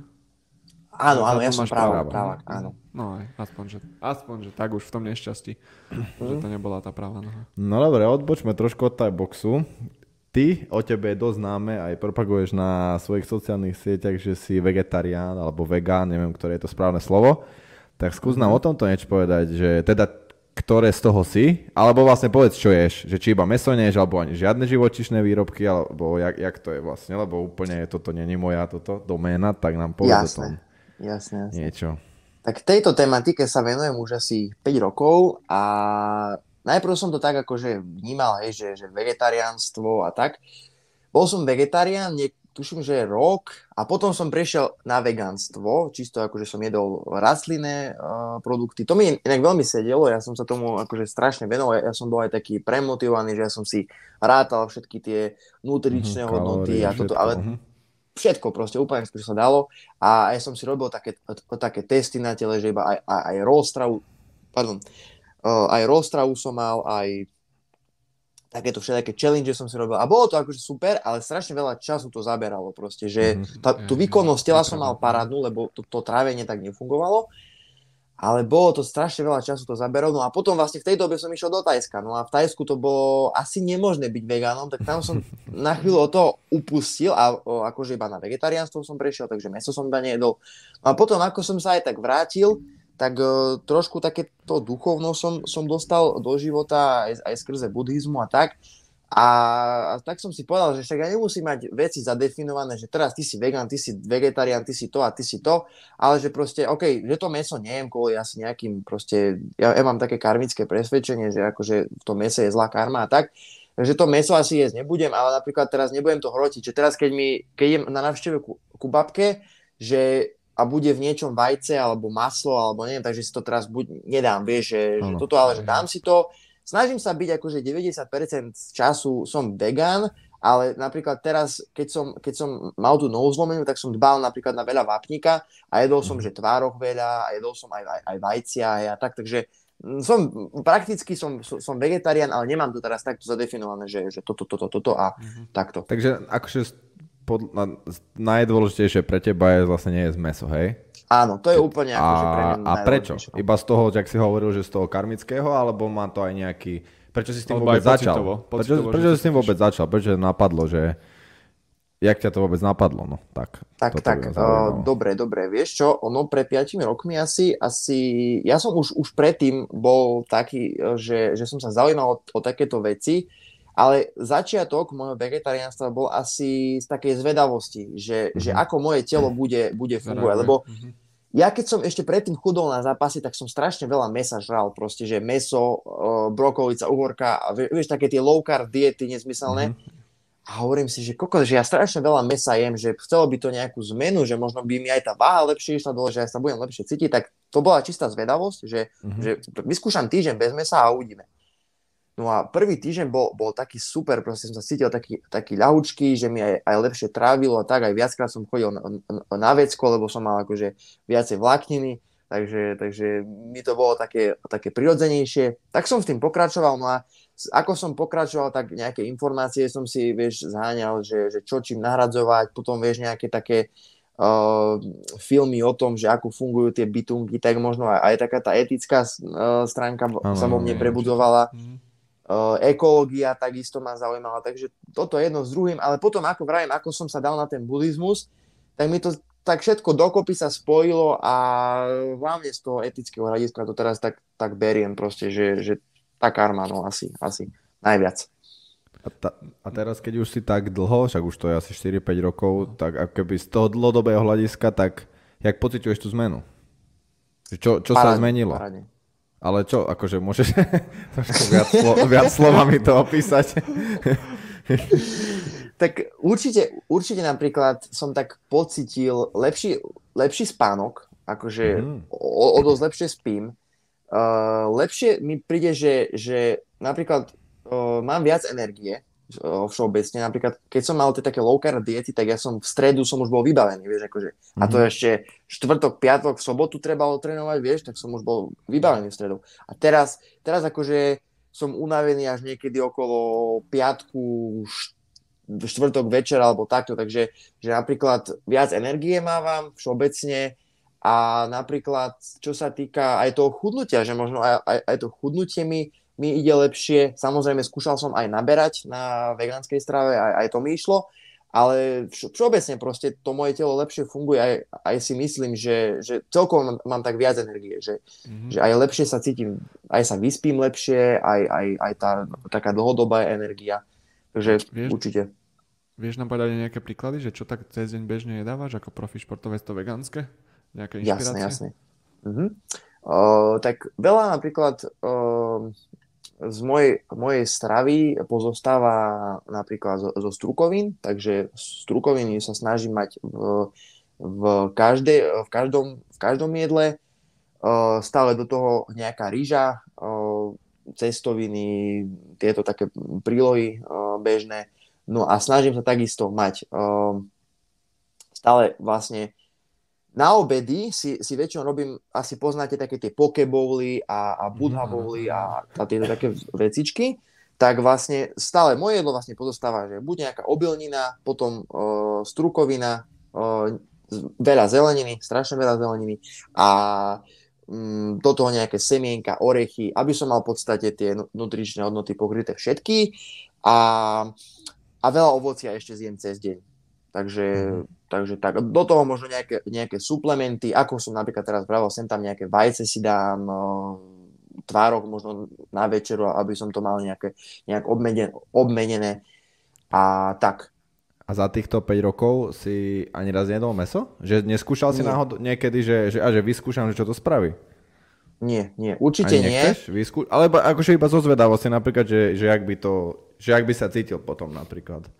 Áno, áno, ja som práva, práva, áno. No aj, aspoň že, aspoň, že tak už v tom nešťastí, mm. že to nebola tá práva noha. No dobre, odbočme trošku od taj boxu ty, o tebe je dosť známe, aj propaguješ na svojich sociálnych sieťach, že si vegetarián alebo vegán, neviem, ktoré je to správne slovo. Tak skús nám mm-hmm. o tomto niečo povedať, že teda ktoré z toho si, alebo vlastne povedz, čo ješ, že či iba meso neješ, alebo ani žiadne živočišné výrobky, alebo jak, jak to je vlastne, lebo úplne toto není moja toto doména, tak nám povedz jasné, o tom jasné, jasné. niečo. Tak tejto tematike sa venujem už asi 5 rokov a najprv som to tak akože vnímal, hej, že, že vegetariánstvo a tak. Bol som vegetarián, nie, tuším, že rok a potom som prešiel na vegánstvo, čisto akože som jedol rastlinné uh, produkty. To mi inak veľmi sedelo, ja som sa tomu akože strašne venoval, ja, ja som bol aj taký premotivovaný, že ja som si rátal všetky tie nutričné mm-hmm, hodnoty kalórie, a toto, ale mm-hmm. všetko proste, úplne čo sa dalo a ja som si robil také, také testy na tele, že iba aj, aj, aj roztravu, pardon, aj roztravu som mal, aj takéto všetké challenge som si robil. A bolo to akože super, ale strašne veľa času to zaberalo proste, že mhm. tá, tú výkonnosť tela som mal parádnu, lebo to, to trávenie tak nefungovalo. Ale bolo to strašne veľa času to zaberalo. No a potom vlastne v tej dobe som išiel do Tajska. No a v Tajsku to bolo asi nemožné byť vegánom, tak tam som na chvíľu o to upustil a o, akože iba na vegetariánstvo som prešiel, takže meso som iba nejedol. No a potom ako som sa aj tak vrátil, tak uh, trošku takéto duchovno som, som dostal do života aj, aj skrze buddhizmu a tak. A, a tak som si povedal, že však ja nemusím mať veci zadefinované, že teraz ty si vegan, ty si vegetarián, ty si to a ty si to, ale že proste, OK, že to meso nejem kvôli asi nejakým proste, ja, ja mám také karmické presvedčenie, že akože v tom mese je zlá karma a tak, že to meso asi jesť nebudem, ale napríklad teraz nebudem to hrotiť, že teraz keď mi, keď idem na návštevu ku, ku babke, že a bude v niečom vajce alebo maslo alebo neviem, takže si to teraz buď nedám, vieš, že, že toto, ale že dám si to. Snažím sa byť akože 90% z času som vegan, ale napríklad teraz, keď som, keď som mal tú novú zlomenú, tak som dbal napríklad na veľa vápnika a jedol som, mm. že tvároch veľa a jedol som aj, aj, aj vajcia a tak, takže som, prakticky som, som vegetarián, ale nemám to teraz takto zadefinované, že, že toto, toto, toto a mm-hmm. takto. Takže akože pod, na, najdôležitejšie pre teba je vlastne nie je meso, hej? Áno, to je úplne a, akože pre mňa A prečo? Iba z toho, jak si hovoril, že z toho karmického, alebo má to aj nejaký... Prečo si s tým vôbec začal? Pocitovo, prečo, prečo si s tým vôbec začal? Prečo napadlo, že... Jak ťa to vôbec napadlo? No, tak, tak, tak uh, dobre, dobre. Vieš čo, ono pre 5 rokmi asi, asi ja som už, už predtým bol taký, že, že som sa zaujímal o, o takéto veci, ale začiatok môjho vegetariánstva bol asi z takej zvedavosti, že, mm-hmm. že ako moje telo bude, bude fungovať, lebo mm-hmm. ja keď som ešte predtým chudol na zápasy, tak som strašne veľa mesa žral, proste, že meso, uh, brokolica, uhorka, a vieš, také tie low carb diety nezmyselné. Mm-hmm. A hovorím si, že koko, že ja strašne veľa mesa jem, že chcelo by to nejakú zmenu, že možno by mi aj tá váha lepšie išla dole, že ja sa budem lepšie cítiť, tak to bola čistá zvedavosť, že, mm-hmm. že vyskúšam týždeň bez mesa a uvidíme. No a prvý týždeň bol, bol taký super, proste som sa cítil taký, taký ľahučký, že mi aj, aj lepšie trávilo a tak, aj viackrát som chodil na, na, vecko, lebo som mal akože viacej vlákniny, takže, takže mi to bolo také, také prirodzenejšie. Tak som s tým pokračoval, no a ako som pokračoval, tak nejaké informácie som si, vieš, zháňal, že, že čo čím nahradzovať, potom, vieš, nejaké také uh, filmy o tom, že ako fungujú tie bytunky, tak možno aj, aj taká tá etická uh, stránka ano, sa vo mne prebudovala. Uh, ekológia takisto ma zaujímala, takže toto jedno s druhým, ale potom, ako vravím, ako som sa dal na ten buddhizmus, tak mi to tak všetko dokopy sa spojilo a hlavne z toho etického hľadiska to teraz tak, tak beriem proste, že, že tá karma, no asi, asi najviac. A, ta, a teraz, keď už si tak dlho, však už to je asi 4-5 rokov, tak ako keby z toho dlhodobého hľadiska, tak jak pociťuješ tú zmenu? Čo, čo sa zmenilo? Paradne. Ale čo, akože môžeš [laughs] trošku viac, slo, viac slovami to opísať? [laughs] tak určite, určite napríklad som tak pocitil lepší, lepší spánok, akože mm. o, o dosť lepšie spím, Uh, lepšie mi príde, že, že napríklad uh, mám viac energie všeobecne. Napríklad, keď som mal tie také low carb diety, tak ja som v stredu som už bol vybavený, vieš, akože. Mm-hmm. A to mhm. ešte štvrtok, piatok, v sobotu trebalo trénovať, vieš, tak som už bol vybavený v stredu. A teraz, teraz akože som unavený až niekedy okolo piatku, štvrtok večer alebo takto, takže že napríklad viac energie mávam všeobecne, a napríklad, čo sa týka aj toho chudnutia, že možno aj, aj, aj to chudnutie mi, mi ide lepšie. Samozrejme, skúšal som aj naberať na vegánskej strave, aj, aj to mi išlo, ale všeobecne proste to moje telo lepšie funguje, aj, aj si myslím, že, že celkovo mám, mám tak viac energie, že, mm-hmm. že aj lepšie sa cítim, aj sa vyspím lepšie, aj, aj, aj tá taká dlhodobá energia. Takže vieš, určite. Vieš nám povedať nejaké príklady, že čo tak cez deň bežne jedávaš ako profi športovec to vegánske? Nejaké inšpirácie? Jasné, jasné. Uh-huh. Uh, tak veľa napríklad uh, z mojej, mojej stravy pozostáva napríklad zo, zo strukovín, takže strukoviny sa snažím mať v, v, každej, v, každom, v každom jedle. Uh, stále do toho nejaká rýža, uh, cestoviny, tieto také prílohy uh, bežné. No a snažím sa takisto mať stále vlastne na obedy si, si väčšinou robím, asi poznáte také tie pokebowly a, a budha bowly a, a tieto také vecičky, tak vlastne stále moje jedlo vlastne pozostáva, že buď nejaká obilnina, potom uh, strukovina, uh, veľa zeleniny, strašne veľa zeleniny a um, do toho nejaké semienka, orechy, aby som mal v podstate tie nutričné hodnoty pokryté všetky a, a veľa ovocia ešte zjem cez deň. Takže mm-hmm Takže tak, do toho možno nejaké, nejaké suplementy, ako som napríklad teraz vravel, sem tam nejaké vajce si dám, tvárok možno na večeru, aby som to mal nejaké, nejak obmenen, obmenené a tak. A za týchto 5 rokov si ani raz nedol meso? Že neskúšal si nie. náhodou niekedy, že, že, a že vyskúšam, že čo to spraví? Nie, nie, určite nie. Vyskú... Alebo akože iba zo zvedavosti napríklad, že, že, ak by to, že ak by sa cítil potom napríklad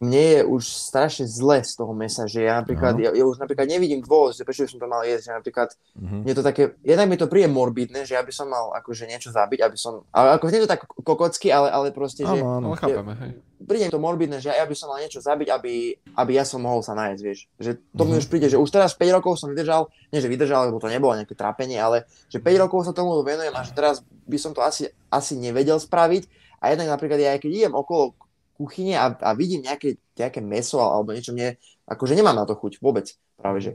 mne je už strašne zle z toho mesa, že ja napríklad, ja, ja už napríklad nevidím dôvod, že prečo som to mal jesť, že napríklad uh-huh. mne to také, jednak mi to príje morbidné, že ja by som mal akože niečo zabiť, aby som, ale ako nie to tak kokocky, ale, ale proste, že... Áno, áno, chápeme, hej. Príde to morbidné, že ja by som mal niečo zabiť, aby, aby ja som mohol sa nájsť, vieš. Že to uh-huh. mi mhm. už príde, že už teraz 5 rokov som vydržal, nie že vydržal, lebo to nebolo nejaké trápenie, ale že 5 rokov sa tomu venujem a že teraz by som to asi, asi nevedel spraviť. A jednak napríklad ja keď idem okolo kuchyne a, a vidím nejaké, nejaké meso alebo niečo, mne, akože nemám na to chuť vôbec, práve že.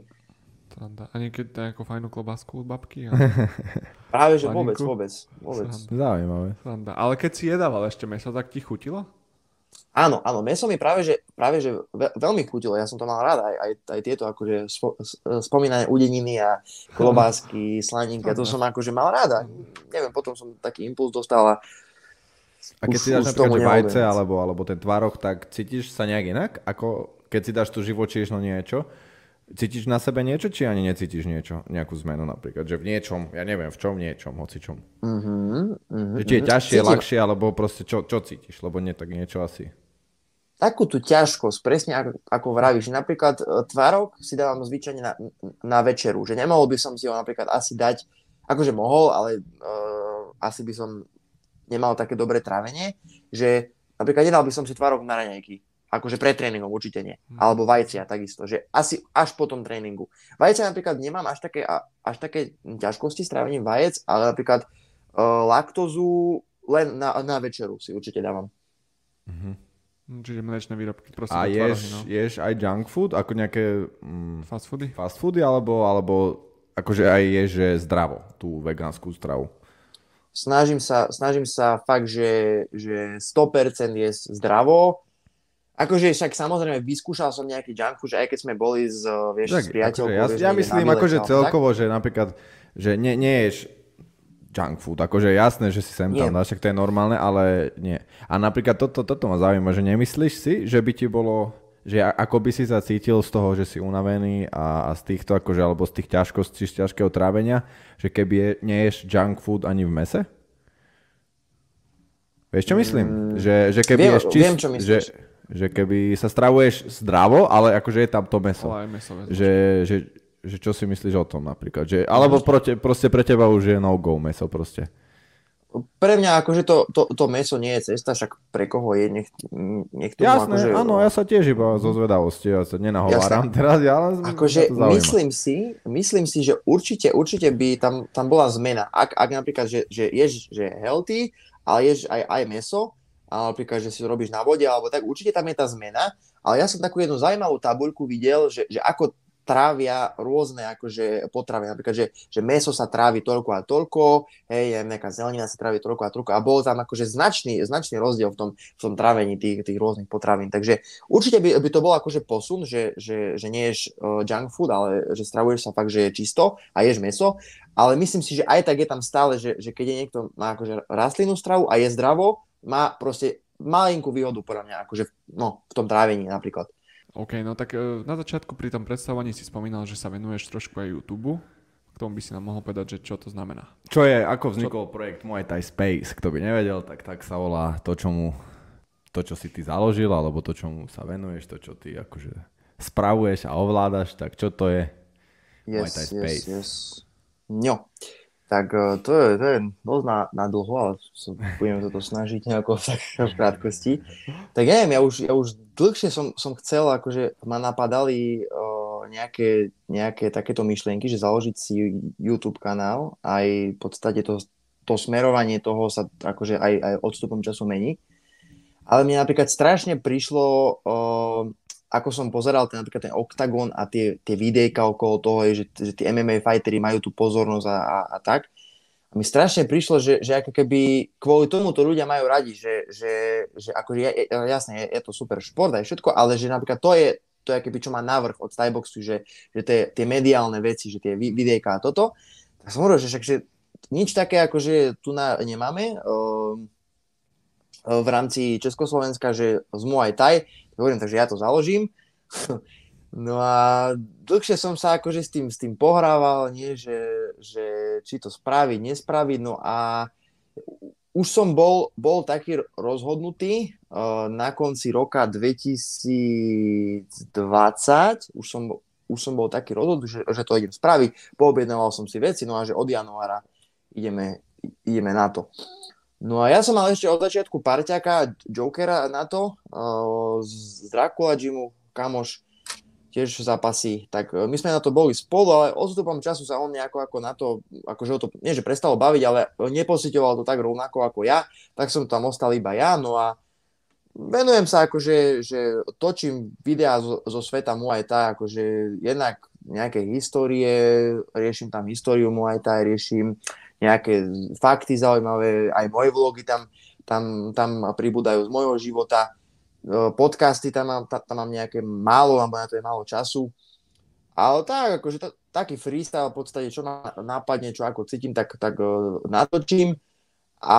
A niekedy ako fajnú klobásku od babky? A... [laughs] práve že vôbec, vôbec, vôbec. Zaujímavé. Ale keď si jedával ešte meso, tak ti chutilo? Áno, áno, meso mi práve, že, práve, že veľmi chutilo, ja som to mal rád, aj, aj, aj tieto akože spo, spomínané udeniny a [laughs] klobásky, slaninky, to som akože mal rád a neviem, potom som taký impuls dostal a a keď už, si dáš napríklad vajce alebo, alebo ten tvárok, tak cítiš sa nejak inak? Ako keď si dáš tú živočíšnu niečo, Cítiš na sebe niečo, či ani necítiš niečo, nejakú zmenu napríklad? Že v niečom, ja neviem, v čom niečom, hoci čom. Mhm, Že či je mhm. ťažšie, Cítim ľahšie, alebo proste čo, čo cítiš? Lebo nie tak niečo asi. Takú tú ťažkosť, presne ako, ako vravíš. Napríklad e, tvárok si dávam zvyčajne na, na večeru, že nemohol by som si ho napríklad asi dať, akože mohol, ale uh, asi by som nemal také dobré trávenie, že napríklad nedal by som si tvárok na raňajky. Akože pred tréningom určite nie. Hm. Alebo vajcia takisto, že asi až po tom tréningu. Vajcia napríklad nemám až také, až také ťažkosti s trávením vajec, ale napríklad uh, laktózu len na, na večeru si určite dávam. Hm, Čiže mliečne výrobky, prosím. A ješ, tvarohy, no. ješ aj junk food, ako nejaké mm, Fast foody? fast foody, alebo, alebo akože aj ješ že zdravo, tú vegánsku stravu? Snažím sa, snažím sa fakt, že, že 100% je zdravo. Akože však samozrejme vyskúšal som nejaký junk food, že aj keď sme boli s, vieš, s Tak, priateľkou. akože, ja, vieš, ja myslím na výlete akože celkovo, že napríklad, že nie, nie ješ junk food, akože jasné, že si sem tam Nie. dáš, však to je normálne, ale nie. A napríklad toto, toto ma zaujíma, že nemyslíš si, že by ti bolo, že ako by si sa cítil z toho, že si unavený a, a z týchto, akože, alebo z tých ťažkostí, z ťažkého trávenia, že keby je, neješ junk food ani v mese? Vieš, čo myslím? Že, že keby Mm. Viem- ješ čist, viem, čo myslíš. že, že keby sa stravuješ zdravo, ale akože je tam to meso. Ale aj mesové. Že, že, že čo si myslíš o tom napríklad? Že, alebo prote, proste pre teba už je no-go meso proste. Pre mňa akože to, to, to meso nie je cesta, však pre koho je, nech, nech Jasné, akože, áno, ja sa tiež iba zo zvedavosti, ja sa nenahováram Jasné. teraz, ja len Akože zaujíma. myslím si, myslím si, že určite, určite by tam, tam bola zmena. Ak, ak napríklad, že, že ješ, že healthy, ale ješ aj, aj meso, a napríklad, že si to robíš na vode, alebo tak, určite tam je tá zmena. Ale ja som takú jednu zaujímavú tabuľku videl, že, že ako trávia rôzne akože potravy. Napríklad, že, že meso sa trávi toľko a toľko, hej, nejaká zelenina sa trávi toľko a toľko. A bol tam akože značný, značný rozdiel v tom, v tom trávení tých, tých rôznych potravín. Takže určite by, by to bol akože posun, že, že, že nie ješ uh, junk food, ale že stravuješ sa fakt, že je čisto a ješ meso. Ale myslím si, že aj tak je tam stále, že, že keď je niekto má akože rastlinnú stravu a je zdravo, má proste malinkú výhodu podľa mňa, akože no, v tom trávení napríklad. OK, no tak e, na začiatku pri tom predstavovaní si spomínal, že sa venuješ trošku aj YouTube. K tomu by si nám mohol povedať, že čo to znamená. Čo je, ako vznikol projekt Muay Thai Space, kto by nevedel, tak tak sa volá to, čo mu, to, čo si ty založil, alebo to, čomu sa venuješ, to, čo ty akože spravuješ a ovládaš, tak čo to je? Muay Thai Space. yes. No, tak eh, to je, to je dosť na, na dlho, ale sa budeme toto snažiť nejako [laughs] tak v krátkosti. Tak neviem, ja už, ja už dlhšie som, som chcel, akože ma napadali uh, nejaké, nejaké takéto myšlienky, že založiť si YouTube kanál, aj v podstate to, to smerovanie toho sa akože aj, aj odstupom času mení. Ale mne napríklad strašne prišlo, uh, ako som pozeral ten, napríklad ten Octagon a tie, tie videjka okolo toho, že, že tí MMA fightery majú tú pozornosť a, a, a tak. A mi strašne prišlo, že, že ako keby kvôli tomu to ľudia majú radi, že, že, že akože je, je, jasné, je, je to super šport aj všetko, ale že napríklad to je, to je keby čo má navrh od Skyboxu, že, že tie, tie mediálne veci, že tie vi- videjka a toto, tak som hovoril, že že nič také akože tu na, nemáme um, v rámci Československa, že z Muay Thai, hovorím, takže ja to založím. [laughs] No a dlhšie som sa akože s tým, s tým pohrával, nie, že, že či to spraviť, nespraviť, no a už som bol, bol taký rozhodnutý uh, na konci roka 2020, už som, už som bol taký rozhodnutý, že, že to idem spraviť, poobjednával som si veci, no a že od januára ideme, ideme na to. No a ja som mal ešte od začiatku parťaka Jokera na to, uh, z Dracula Gymu, kamoš, tiež zápasy, tak e, my sme na to boli spolu, ale odstupom času sa on nejako ako na to, akože ho to, nie že prestalo baviť, ale nepocitoval to tak rovnako ako ja, tak som tam ostal iba ja, no a venujem sa akože, že točím videá zo, zo sveta Muay Thai, akože jednak nejaké histórie, riešim tam históriu Muay Thai, riešim nejaké fakty zaujímavé, aj moje vlogy tam, tam, tam pribúdajú z môjho života, podcasty tam mám, tam, mám nejaké málo, lebo na to je málo času. Ale tak, akože taký freestyle v podstate, čo ma napadne, čo ako cítim, tak, tak uh, natočím. A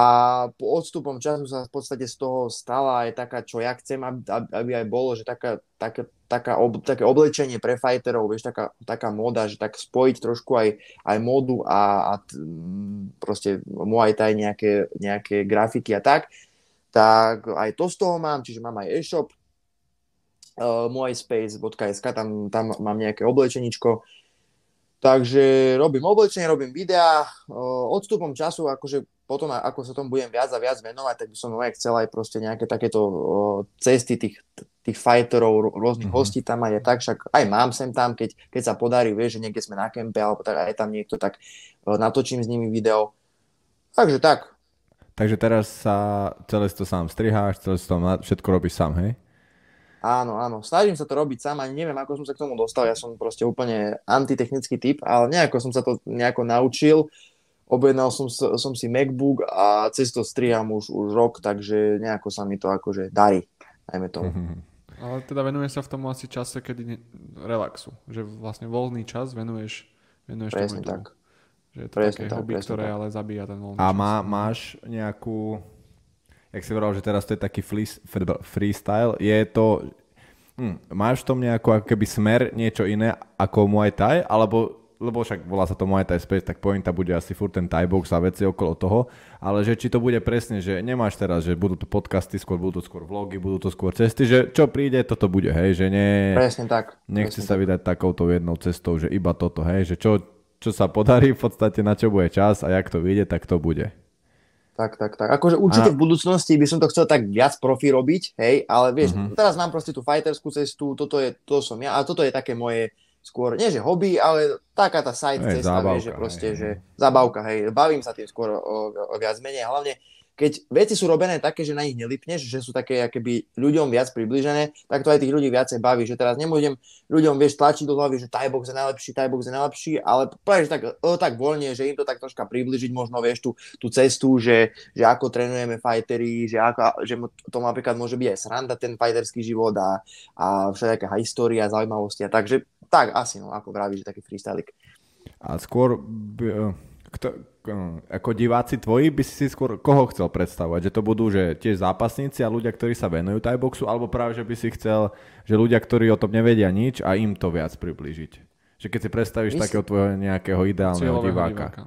po odstupom času sa v podstate z toho stala aj taká, čo ja chcem, aby, aj bolo, že taká, taká, taká ob, také oblečenie pre fighterov, vieš, taká, taká moda, že tak spojiť trošku aj, aj modu a, a t, proste Muay Thai nejaké, nejaké grafiky a tak, tak aj to z toho mám, čiže mám aj e-shop, uh, muayspace.sk, tam, tam mám nejaké oblečeničko, Takže robím oblečenie, robím videá, odstupom času, akože potom, ako sa tomu budem viac a viac venovať, tak by som chcel aj proste nejaké takéto cesty tých, tých fighterov, rôznych mm-hmm. hostí tam aj tak, však aj mám sem tam, keď, keď sa podarí, vieš, že niekde sme na kempe, alebo tak aj tam niekto, tak natočím s nimi video. Takže tak. Takže teraz sa celé to sám striháš, celé to všetko robíš sám, hej? Áno, áno. Snažím sa to robiť sám, ani neviem, ako som sa k tomu dostal. Ja som proste úplne antitechnický typ, ale nejako som sa to nejako naučil. Objednal som, som si MacBook a cez to striham už, už rok, takže nejako sa mi to akože darí, najmä tomu. Ale teda venuje sa v tomu asi čase, kedy ne, relaxu. Že vlastne voľný čas venuješ, venuješ presne tomu. tak. Že je to presne také tak, hobby, ktoré tak. ale zabíja ten voľný A čas. má, máš nejakú jak si hovoril, že teraz to je taký freestyle, je to, hm, máš v tom nejakú ako keby smer niečo iné ako Muay Thai, alebo lebo však volá sa to Muay Thai Space, tak pointa bude asi furt ten Thai box a veci okolo toho, ale že či to bude presne, že nemáš teraz, že budú to podcasty, skôr budú to skôr vlogy, budú to skôr cesty, že čo príde, toto bude, hej, že nie... Presne tak. Nechce presne sa tak. vydať takouto jednou cestou, že iba toto, hej, že čo, čo sa podarí v podstate, na čo bude čas a jak to vyjde, tak to bude. Tak, tak, tak. Akože určite a... v budúcnosti by som to chcel tak viac profi robiť, hej, ale vieš, uh-huh. teraz mám proste tú fighterskú cestu, toto je, to som ja, a toto je také moje skôr, nie že hobby, ale taká tá side hej, cesta, zábavka, vieš, že proste, hej. že zabavka, hej, bavím sa tým skôr o, o viac menej, hlavne keď veci sú robené také, že na nich nelipneš, že sú také akoby ľuďom viac približené, tak to aj tých ľudí viacej baví, že teraz nemôžem ľuďom, vieš, tlačiť do hlavy, že Thai box je najlepší, Thai box je najlepší, ale povieš tak, o, tak voľne, že im to tak troška približiť, možno vieš tú, tú cestu, že, že ako trénujeme fightery, že, ako, že to napríklad môže byť aj sranda ten fighterský život a, a všetká história, zaujímavosti a takže tak asi, no, ako vravíš, že taký freestylik. A skôr, kto, ako diváci tvoji by si skôr koho chcel predstavovať? Že to budú že tiež zápasníci a ľudia, ktorí sa venujú Thai boxu, alebo práve, že by si chcel, že ľudia, ktorí o tom nevedia nič a im to viac priblížiť? Že keď si predstavíš Mysl... takého tvojho nejakého ideálneho diváka. diváka.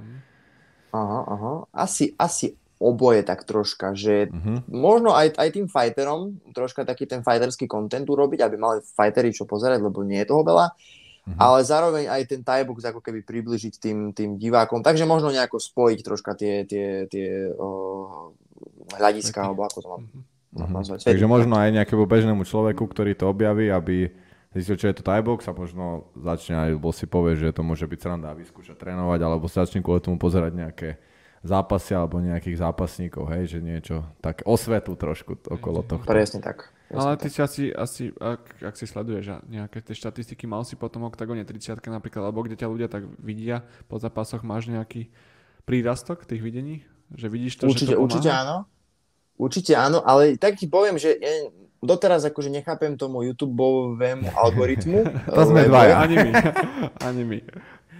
Aha, aha. Asi, asi oboje tak troška, že uh-huh. možno aj, aj tým fighterom troška taký ten fighterský content urobiť, aby mali fightery čo pozerať, lebo nie je toho veľa Uh-huh. Ale zároveň aj ten tiebox ako keby približiť tým, tým divákom. Takže možno nejako spojiť troška tie, tie, tie uh, hľadiska, alebo ako to mám uh-huh. nazvať. Takže možno aj nejakému bežnému človeku, ktorý to objaví, aby zistil, čo je to tiebox a možno začne aj, lebo si povie, že to môže byť sranda a vyskúša trénovať, alebo sa začne kvôli tomu pozerať nejaké zápasy alebo nejakých zápasníkov, hej, že niečo tak osvetu trošku okolo toho. Presne tak. Ale ty si asi, asi ak, ak si sleduješ nejaké tie štatistiky, mal si potom oktagóne 30 napríklad, alebo kde ťa ľudia tak vidia po zápasoch, máš nejaký prírastok tých videní? Že vidíš to, určite, že to Určite áno. Určite áno, ale tak ti poviem, že ja doteraz akože nechápem tomu YouTubeovému algoritmu. [laughs] to sme dvaja. Ani my. [laughs] Ani my.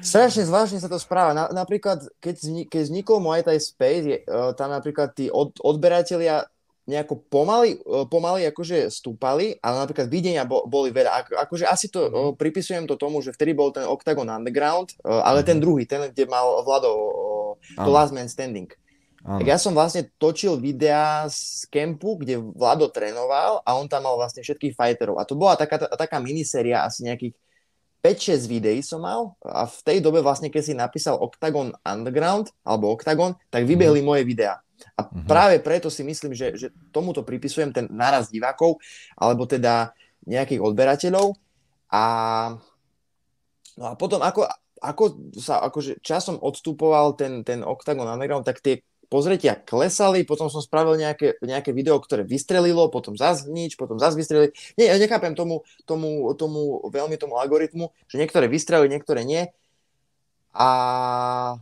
Strašne zvláštne sa to správa. Na, napríklad, keď, vznik, keď vznikol Muay Thai Space, je, uh, tam napríklad tí od, odberatelia nejako pomaly, pomaly akože stúpali, ale napríklad videnia bo, boli veľa. Ako, akože asi to uh, pripisujem to tomu, že vtedy bol ten Octagon Underground, uh, ale mm-hmm. ten druhý, ten, kde mal Vlado uh, The Last Man Standing. Ano. Tak ja som vlastne točil videá z kempu, kde Vlado trénoval a on tam mal vlastne všetkých fighterov. A to bola taká, taká miniséria asi nejakých 5-6 videí som mal a v tej dobe vlastne, keď si napísal Octagon Underground alebo Octagon, tak vybehli mm. moje videá. A mm-hmm. práve preto si myslím, že, že tomuto pripisujem ten naraz divákov, alebo teda nejakých odberateľov. A, no a potom, ako, ako sa akože časom odstupoval ten, ten Octagon Underground, tak tie pozretia klesali, potom som spravil nejaké, nejaké video, ktoré vystrelilo, potom zase nič, potom zase vystrelili. Nie, ja nechápem tomu, tomu, tomu, veľmi tomu algoritmu, že niektoré vystrelili, niektoré nie. A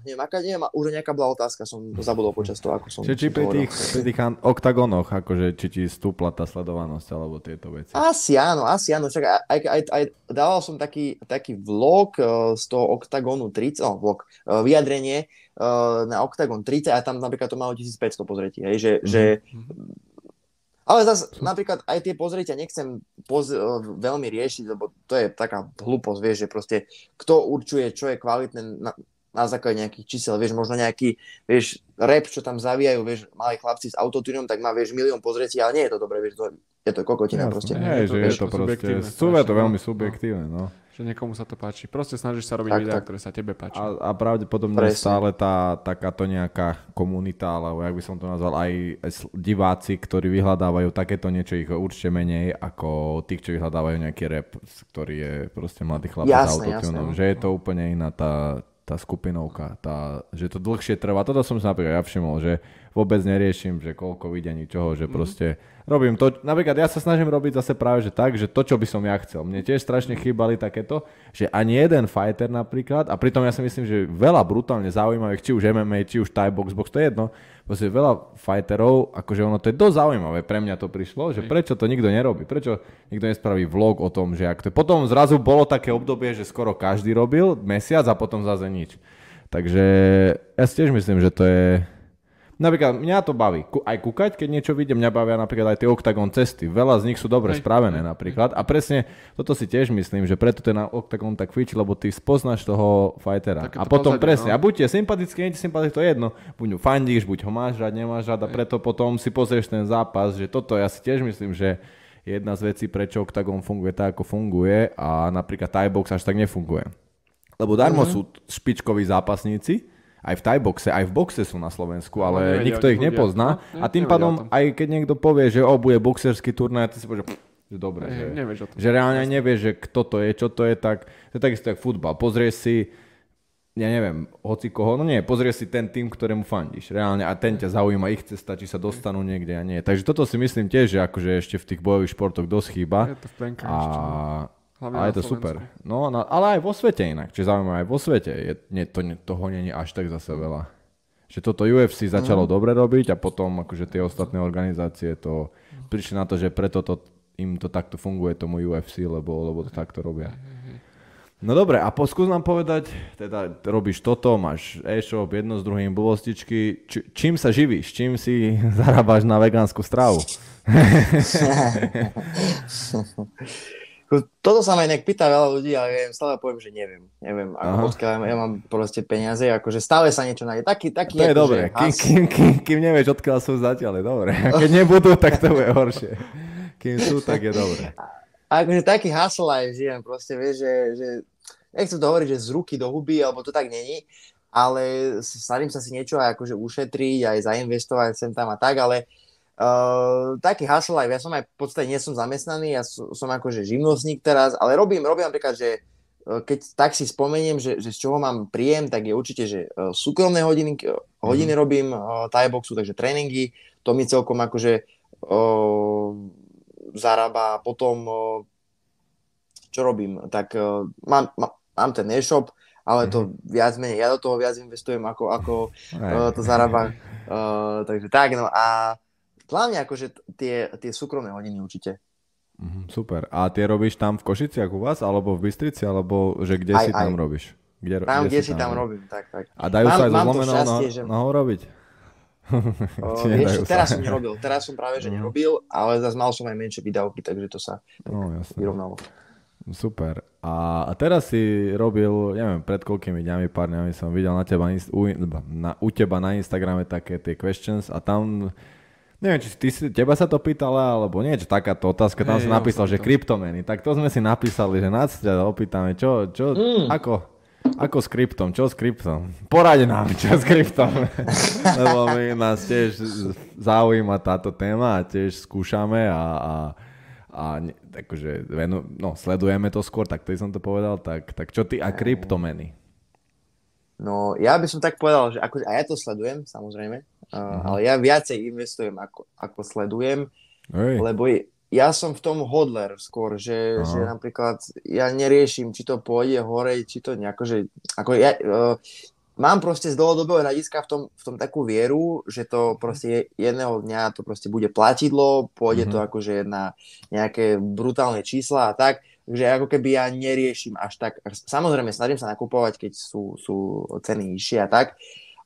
neviem, aká, neviem, už nejaká bola otázka, som to zabudol počas toho, ako som... Čiže či pri tých, pri tých oktagonoch, akože či ti stúpla tá sledovanosť alebo tieto veci. Asi áno, asi áno. Však aj, aj, aj, dával som taký, taký vlog uh, z toho Octagonu 30, no vlog, uh, vyjadrenie uh, na Octagon 30 a tam napríklad to malo 1500 pozretí, hej, že, že ale zase napríklad aj tie pozrieťa nechcem poz, uh, veľmi riešiť, lebo to je taká hlúposť, vieš, že proste kto určuje, čo je kvalitné na, na základe nejakých čísel, vieš, možno nejaký, vieš, rap, čo tam zavíjajú, vieš, malí chlapci s autotunom, tak má, vieš, milión pozretí, ale nie je to dobré, vieš, to, je to kokotina Jasné, proste. Hej, Je to že je to proste, sú je to strašne, veľmi no. subjektívne, no. Že niekomu sa to páči. Proste snažíš sa robiť Tak, videá, tak. ktoré sa tebe páčia. A, a pravdepodobne Presne. stále tá takáto nejaká komunita, alebo jak by som to nazval, aj diváci, ktorí vyhľadávajú takéto niečo, ich určite menej ako tých, čo vyhľadávajú nejaký rap, ktorý je proste mladý chlap s autotunom. no. Že je to úplne iná tá, tá skupinovka, tá, že to dlhšie trvá. Toto som si napríklad ja všimol, že vôbec neriešim, že koľko videní čoho, že proste robím to, napríklad ja sa snažím robiť zase práve, že tak, že to, čo by som ja chcel. Mne tiež strašne chýbali takéto, že ani jeden fighter napríklad, a pritom ja si myslím, že veľa brutálne zaujímavých, či už MMA, či už Thai box, box, to je jedno, proste veľa fighterov, akože ono to je dosť zaujímavé, pre mňa to prišlo, že prečo to nikto nerobí, prečo nikto nespraví vlog o tom, že ak to. Potom zrazu bolo také obdobie, že skoro každý robil mesiac a potom zase nič. Takže ja si tiež myslím, že to je... Napríklad mňa to baví. Aj kúkať, keď niečo vidím, mňa bavia napríklad aj tie Octagon cesty. Veľa z nich sú dobre Hej. spravené napríklad. A presne toto si tiež myslím, že preto ten Octagon tak fičí, lebo ty spoznáš toho fightera. Takéto a potom pozadie, presne, no. a buď je sympatický, nie sympatický, to je jedno. Buď fandíš, buď ho máš rád, nemáš rád a preto potom si pozrieš ten zápas, že toto ja si tiež myslím, že je jedna z vecí, prečo Octagon funguje tak, ako funguje a napríklad Thai box až tak nefunguje. Lebo darmo Mhm. sú špičkoví zápasníci, aj v Thai boxe, aj v boxe sú na Slovensku, No, ale nevedia nikto ich ľudia. nepozná. No, a tým pádom, aj keď niekto povie, že o, bude boxerský turnaj, ty si povieš, že dobre, Hej, že, nevieš o tom. že reálne nevieš, že kto to je, čo to je, tak to je takisto jak futbal. Pozrieš si, ja neviem, hoci koho, no nie, pozrieš si ten tým, ktorému fandíš, reálne, a ten ťa zaujíma ich cesta, či sa dostanú niekde a nie. Takže toto si myslím tiež, že akože ešte v tých bojových športoch dosť chýba. Je to v A, ešte, no. Hlavne a na je to Slovensku. super. No, no, ale aj vo svete inak. Čiže zaujímavé, aj vo svete je, nie, to, toho není až tak zase veľa. Že toto UFC začalo Mhm. dobre robiť a potom akože tie ostatné organizácie to prišli na to, že preto to, im to takto funguje tomu UFC, lebo, lebo to takto robia. No dobre, a po, skús nám povedať, teda robíš toto, máš e-shop, jedno s druhým blbostičky, či, čím sa živíš, čím si [laughs] zarábaš na vegánsku stravu? [laughs] [laughs] Toto sa ma inak pýta veľa ľudí, ale ja im stále poviem, že neviem. Neviem, Aha. ako odkiaľ ja mám proste peniaze, akože stále sa niečo nájde. Taký, taký To je akože dobré, kým, kým, kým, kým nevieš, odkiaľ sú zatiaľ, je dobré. A keď nebudú, tak to bude horšie. Kým sú, tak je dobré. A akože taký hustle life žijem, proste vieš, že, že nechcem to hovoriť, že z ruky do huby, alebo to tak není, ale snažím sa si niečo aj akože ušetriť, aj zainvestovať sem tam a tak, ale uh, taký hustle life, ja som aj v podstate nie som zamestnaný, ja som, som akože živnostník teraz, ale robím, robím napríklad, že uh, keď tak si spomeniem, že, že z čoho mám príjem, tak je určite, že uh, súkromné hodiny, hodiny robím uh, Thai boxu, takže tréningy, to mi celkom akože uh, zarába. Potom, uh, čo robím, tak uh, mám, mám, mám ten e-shop, ale to viac menej, ja do toho viac investujem, ako, ako uh, to zarába. Uh, takže tak, no a hlavne akože tie, tie súkromné hodiny určite. Mhm, super. A tie robíš tam v Košiciach u vás, alebo v Bystrici, alebo že kde Aj, si tam aj. robíš? Kde, Tam, kde si tam robím, tak, tak. A dajú Mám- sa aj mám to zlomenou šťastie, nohou že- nohou robiť? Uh, [laughs] Či nedajú vieš, teraz som nerobil, teraz som práve, že Mhm. nerobil, ale zase mal som aj menšie výdavky, takže to sa No, jasné. vyrovnalo. Super. A, a teraz si robil, neviem, pred koľkými dňami, pár dňami som videl na teba, u, na, u teba na Instagrame také tie questions a tam, neviem, či ty teba sa to pýtala, alebo niečo, takáto otázka, tam Hej, ja napísal, som že to- kryptomeny, tak to sme si napísali, že nás ťa opýtame, čo, čo, Mm. ako, ako s kryptom, čo s kryptom? Poraď nám, čo s kryptom. [laughs] Lebo my nás tiež zaujíma táto téma a tiež skúšame a, a, a ne- akože venu, no, sledujeme to skôr, tak to som to povedal, tak, tak čo ty a kryptomeny? No, ja by som tak povedal, že ako, a ja to sledujem, samozrejme, uh, ale ja viacej investujem, ako, ako sledujem, Hej. lebo ja som v tom hodler skôr, že, že napríklad ja neriešim, či to pôjde hore, či to nejako, že ako ja, uh, mám proste z dlhodobého hľadiska v tom, v tom takú vieru, že to proste jedného dňa to proste bude platidlo, pôjde mm-hmm. to akože na nejaké brutálne čísla a tak, že ako keby ja neriešim až tak, samozrejme snažím sa nakupovať, keď sú, sú ceny nižšie a tak,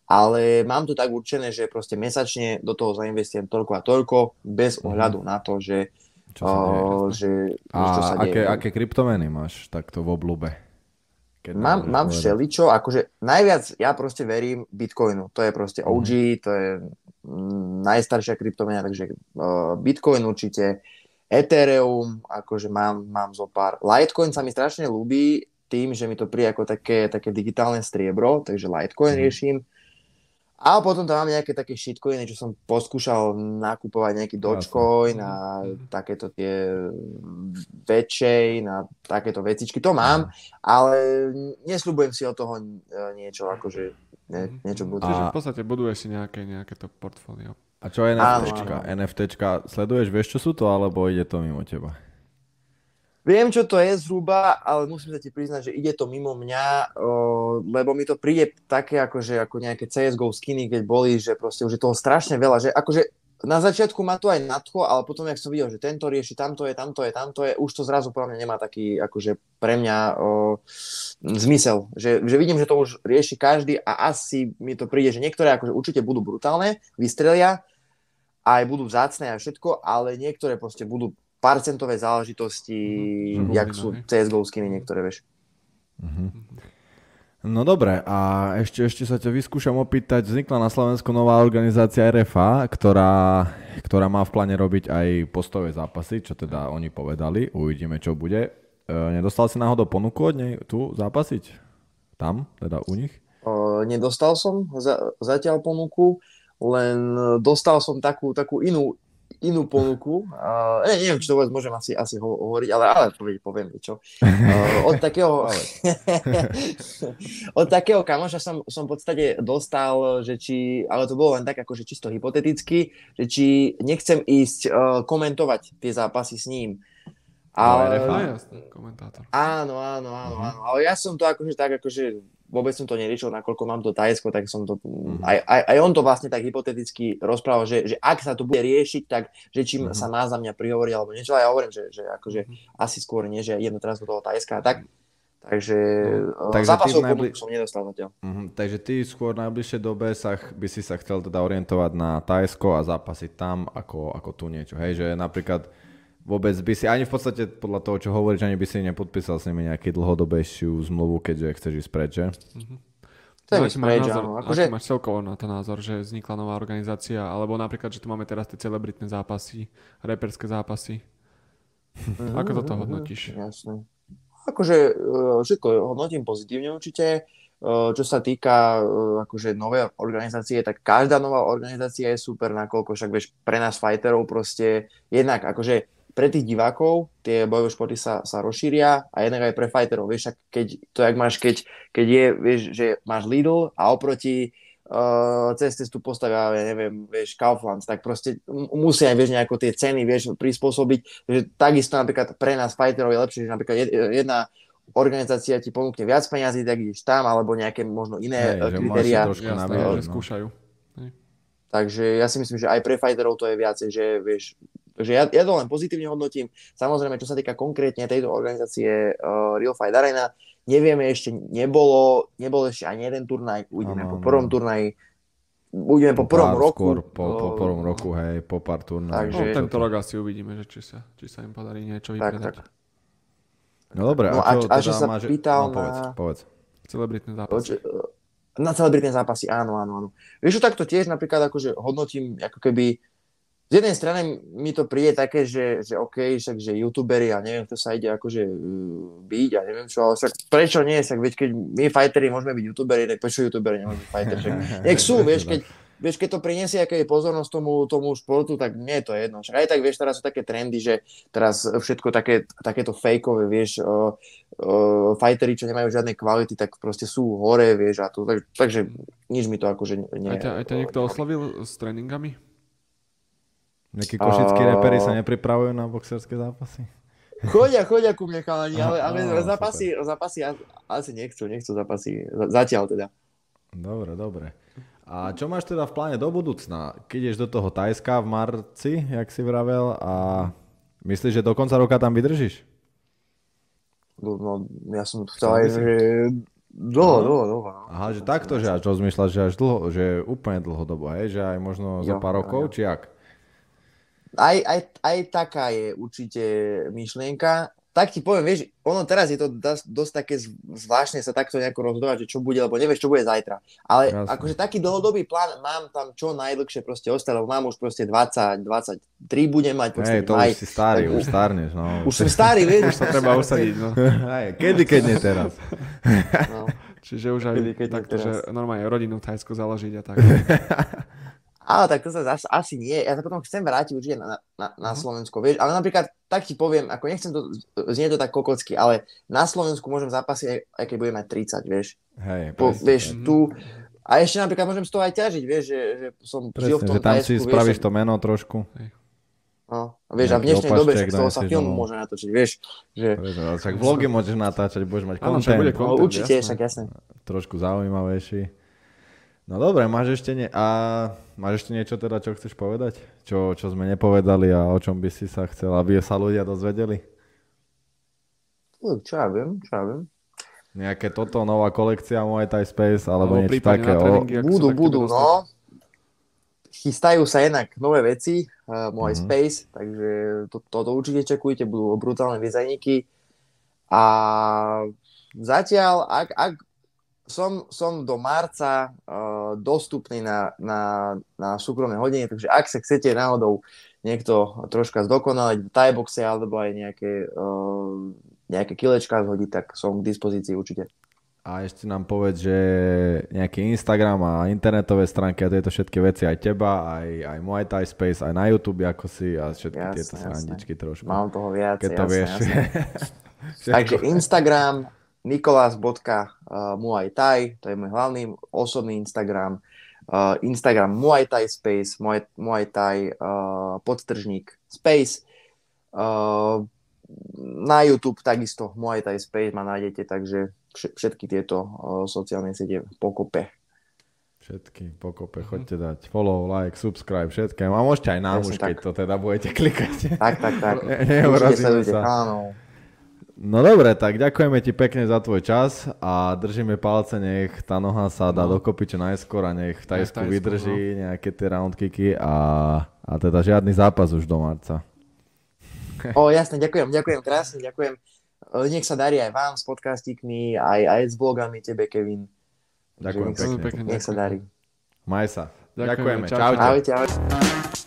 ale mám to tak určené, že proste mesačne do toho zainvestujem toľko a toľko, bez mm-hmm. ohľadu na to, že čo sa deje, o, že, a čo sa aké, deje. aké kryptomeny máš takto v oblúbe? Keď mám, mám všeličo, akože najviac ja proste verím Bitcoinu. To je proste OG, mm. to je mm, najstaršia kryptomena, takže uh, Bitcoin určite, Ethereum, akože mám, mám zo pár. Litecoin sa mi strašne ľúbi tým, že mi to príde ako také, také digitálne striebro, takže Litecoin mm. riešim. A potom tam mám nejaké také shitcoiny, čo som poskúšal nakupovať nejaký Dogecoin a mhm. takéto tie väčšej na takéto vecičky. To mám, ale nesľubujem si od toho e, niečo akože ne, niečo budú. A... v podstate buduješ si nejaké, nejaké to portfólio. A čo je NFTčka? NFTčka, sleduješ, vieš čo sú to, alebo ide to mimo teba? Viem, čo to je zhruba, ale musím sa ti priznať, že ide to mimo mňa, lebo mi to príde také akože, ako nejaké CSGO skiny, keď boli, že proste už je toho strašne veľa, že akože na začiatku ma to aj nadchlo, ale potom, jak som videl, že tento rieši, tamto je, tamto je, tamto je, už to zrazu pre mňa nemá taký, akože pre mňa o, zmysel. Že, že vidím, že to už rieši každý a asi mi to príde, že niektoré akože určite budú brutálne, vystrelia, aj budú vzácne a všetko, ale niektoré proste budú parcentové záležitosti, mm-hmm. jak sú CSGO skiny niektoré, vieš. Mm-hmm. No dobre, a ešte, ešte sa ťa vyskúšam opýtať, vznikla na Slovensku nová organizácia RFA, ktorá, ktorá má v pláne robiť aj postové zápasy, čo teda oni povedali, uvidíme čo bude. E, nedostal si náhodou ponuku od nej tu zápasiť? Tam, teda u nich? O, nedostal som za, zatiaľ ponuku, len dostal som takú, takú inú, inú ponuku. Uh, ne, neviem, či to vôbec môžem asi, asi ho, hovoriť, ale, ale poviem, poviem čo. [laughs] Uh, od takého, [laughs] od takého kamoša som, som v podstate dostal, že či, ale to bolo len tak akože čisto hypoteticky, že či nechcem ísť uh, komentovať tie zápasy s ním. Ale... komentátor. Áno, áno, áno, áno. Ale ja som to akože tak akože vôbec som to neriešil, nakoľko mám to Tajsko, tak som to, mm-hmm. aj, aj, aj on to vlastne tak hypoteticky rozprával, že, že ak sa to bude riešiť, tak že či mm-hmm. sa má za mňa prihovoriť alebo niečo, ja hovorím, že, že akože mm-hmm. asi skôr nie, že jedno teraz do toho Tajska a tak. Takže, no, takže zápasov najbli... som nedostal zatiaľ. Mm-hmm. Takže ty skôr v najbližšej dobe sa, by si sa chcel teda orientovať na Tajsko a zápasiť tam ako, ako tu niečo. Hej, že napríklad vôbec by si, ani v podstate podľa toho, čo hovoríš, ani by si nepodpísal s nimi nejaký dlhodobejšiu zmluvu, keďže chceš ísť preč, že? Mm-hmm. No, máš názor, akože... máš celkovo na to názor, že vznikla nová organizácia, alebo napríklad, že tu máme teraz tie celebritné zápasy, reperské zápasy. Mm-hmm, Ako toto hodnotíš? Jasne. Akože e, všetko hodnotím pozitívne určite. E, čo sa týka e, akože novej organizácie, tak každá nová organizácia je super, nakoľko však vieš, pre nás fighterov proste jednak akože pre tých divákov tie bojové športy sa, sa rozšíria a jednak aj pre fighterov. Vieš, keď, to jak máš, keď, keď je, vieš, že máš Lidl a oproti uh, cez cestu postavia, ja neviem, vieš, Kaufland, tak proste musia aj, vieš, nejako tie ceny, vieš, prispôsobiť. Takže takisto napríklad pre nás fighterov je lepšie, že napríklad jedna organizácia ti ponúkne viac peniazí, tak ideš tam, alebo nejaké možno iné hey, kritéria. Jasné, no. skúšajú. Takže ja si myslím, že aj pre fighterov to je viacej, že vieš, Takže ja, ja to len pozitívne hodnotím. Samozrejme, čo sa týka konkrétne tejto organizácie uh, Real Fight Arena, nevieme ešte, nebolo, nebol ešte ani jeden turnaj, uvidíme po prvom turnaji, budeme po, po prvom roku. Skôr po, po uh, prvom roku, hej, po pár turnaj. Takže, no, tento rok asi uvidíme, že či sa, či sa im podarí niečo vypredať. Tak, tak. No dobre, no, a čo a, teda sa máš... pýtal no, povedz, na... povedz. Celebritné zápasy. Na celebritné zápasy, áno, áno, áno. Vieš, takto tiež napríklad akože hodnotím ako keby z jednej strany mi to príde také, že, že OK, však, že youtuberi a neviem, kto sa ide akože uh, byť a neviem čo, ale však prečo nie, však veď keď my fighteri môžeme byť youtuberi, tak prečo youtuberi nemôžeme byť fighteri, však [laughs] nech sú, vieš, keď, vieš, keď to priniesie aké pozornosť tomu, tomu športu, tak nie je to jedno. Však aj tak, vieš, teraz sú také trendy, že teraz všetko také, takéto fejkové, vieš, uh, uh, fighteri, čo nemajú žiadne kvality, tak proste sú hore, vieš, a to, tak, takže nič mi to akože nie... Aj ťa, aj ťa niekto oslovil s tréningami? Nejakí košickí A- reperi sa nepripravujú na boxerské zápasy? Chodia, chodia ku mne chalani, ale, ale á, zápasy, zápasy asi nechcú, nechcú zápasy. Zatiaľ teda. Dobre, dobre. A čo máš teda v pláne do budúcna? Keď ideš do toho Tajska v marci, jak si vravel, a myslíš, že do konca roka tam vydržíš? No, no ja som chcel aj, že dlho, dlho, dlho. no. Aha, že takto, že až rozmýšľaš, že až dlho, že úplne dlhodobo, hej? Že aj možno za Jo, pár jo, rokov, jo. či jak? Aj, aj, aj taká je určite myšlienka. Tak ti poviem, vieš, ono teraz je to dosť, také zvláštne sa takto nejako rozhodovať, že čo bude, lebo nevieš, čo bude zajtra. Ale Jasne. akože taký dlhodobý plán mám tam čo najdlhšie proste ostať, lebo mám už proste 20, 23 budem mať Hej, to maj. už si starý, tak- už starneš, no. [laughs] Už som starý, vieš. Sa treba usadiť, no. [laughs] Hej, kedy, keď nie teraz? No. [laughs] Čiže už aj Kedy, keď nie takto, že normálne rodinu v Thajsku založiť a tak. Ale tak to sa zas, asi nie. Ja sa potom chcem vrátiť určite na, na, na Mhm. Slovensko. Vieš, ale napríklad, tak ti poviem, ako nechcem to, znie to tak kokocky, ale na Slovensku môžem zápasiť, aj, aj keď budem mať 30, vieš. Hej, Po, presne, vieš, tu... A ešte napríklad môžem z toho aj ťažiť, vieš, že, že som žil v presne, tom že tam si spravíš vieš, to meno trošku. No, vieš, a v dnešnej dobe opačtek však z toho sa film domov. môže natočiť, vieš, že Presne, Však vlogy môžeš natáčať, budeš mať Áno, však bude content, no, určite, jasné. však jasné. trošku zaujímavejší. No dobre, máš ešte, nie... a máš ešte niečo teda, čo chceš povedať? Čo, čo sme nepovedali a o čom by si sa chcel, aby sa ľudia dozvedeli? Fú, Čo ja viem, čo ja viem. Nejaké toto, nová kolekcia Muay Thai Space, alebo, Alebo niečo také. O... Budú, budú, no. Chystajú sa jednak nové veci, uh, môj Mhm. Space, takže to, toto určite čekujte, budú brutálne dizajníky. A zatiaľ, ak, ak som, som do marca uh, dostupný na, na, na súkromné hodine, takže ak sa chcete náhodou niekto troška zdokonaliť v Thaiboxe alebo aj nejaké, uh, nejaké kilečka zhodiť, tak som k dispozícii určite. A ešte nám povedz, že nejaký Instagram a internetové stránky a tieto všetky veci, aj teba, aj, aj Muay Thai Space, aj na YouTube, ako si a všetky Jasné, tieto srandičky trošku. Mám toho viac. Keď to vieš. Všetko. [laughs] Takže Instagram nikolas.muay thai, to je môj hlavný osobný Instagram. Uh, Instagram Muay Thai Space, Muay, Muay Thai uh, podtržník Space. Uh, na YouTube takisto Muay Thai Space ma nájdete, takže vš- všetky tieto uh, sociálne siete pokope. Všetky pokope, choďte dať follow, like, subscribe, všetké. A môžete aj nám už, keď to teda budete klikať. Tak, tak, tak. Neurazíme sa. áno. No dobre, tak ďakujeme ti pekne za tvoj čas a držíme palce, nech tá noha sa dá No. dokopy čo najskôr a nech v Tajsku Tajsku, vydrží nejaké tie round kicky a, a teda žiadny zápas už do marca. [laughs] O, jasne, ďakujem, ďakujem krásne, ďakujem. E, Nech sa darí aj vám s podcastikmi, aj, aj s blogami tebe, Kevin. Ďakujem Že nech pekne. Nech sa darí. Maj sa. Ďakujeme, Ďakujeme. čau, Čaute. čau. Ahojte, ahojte.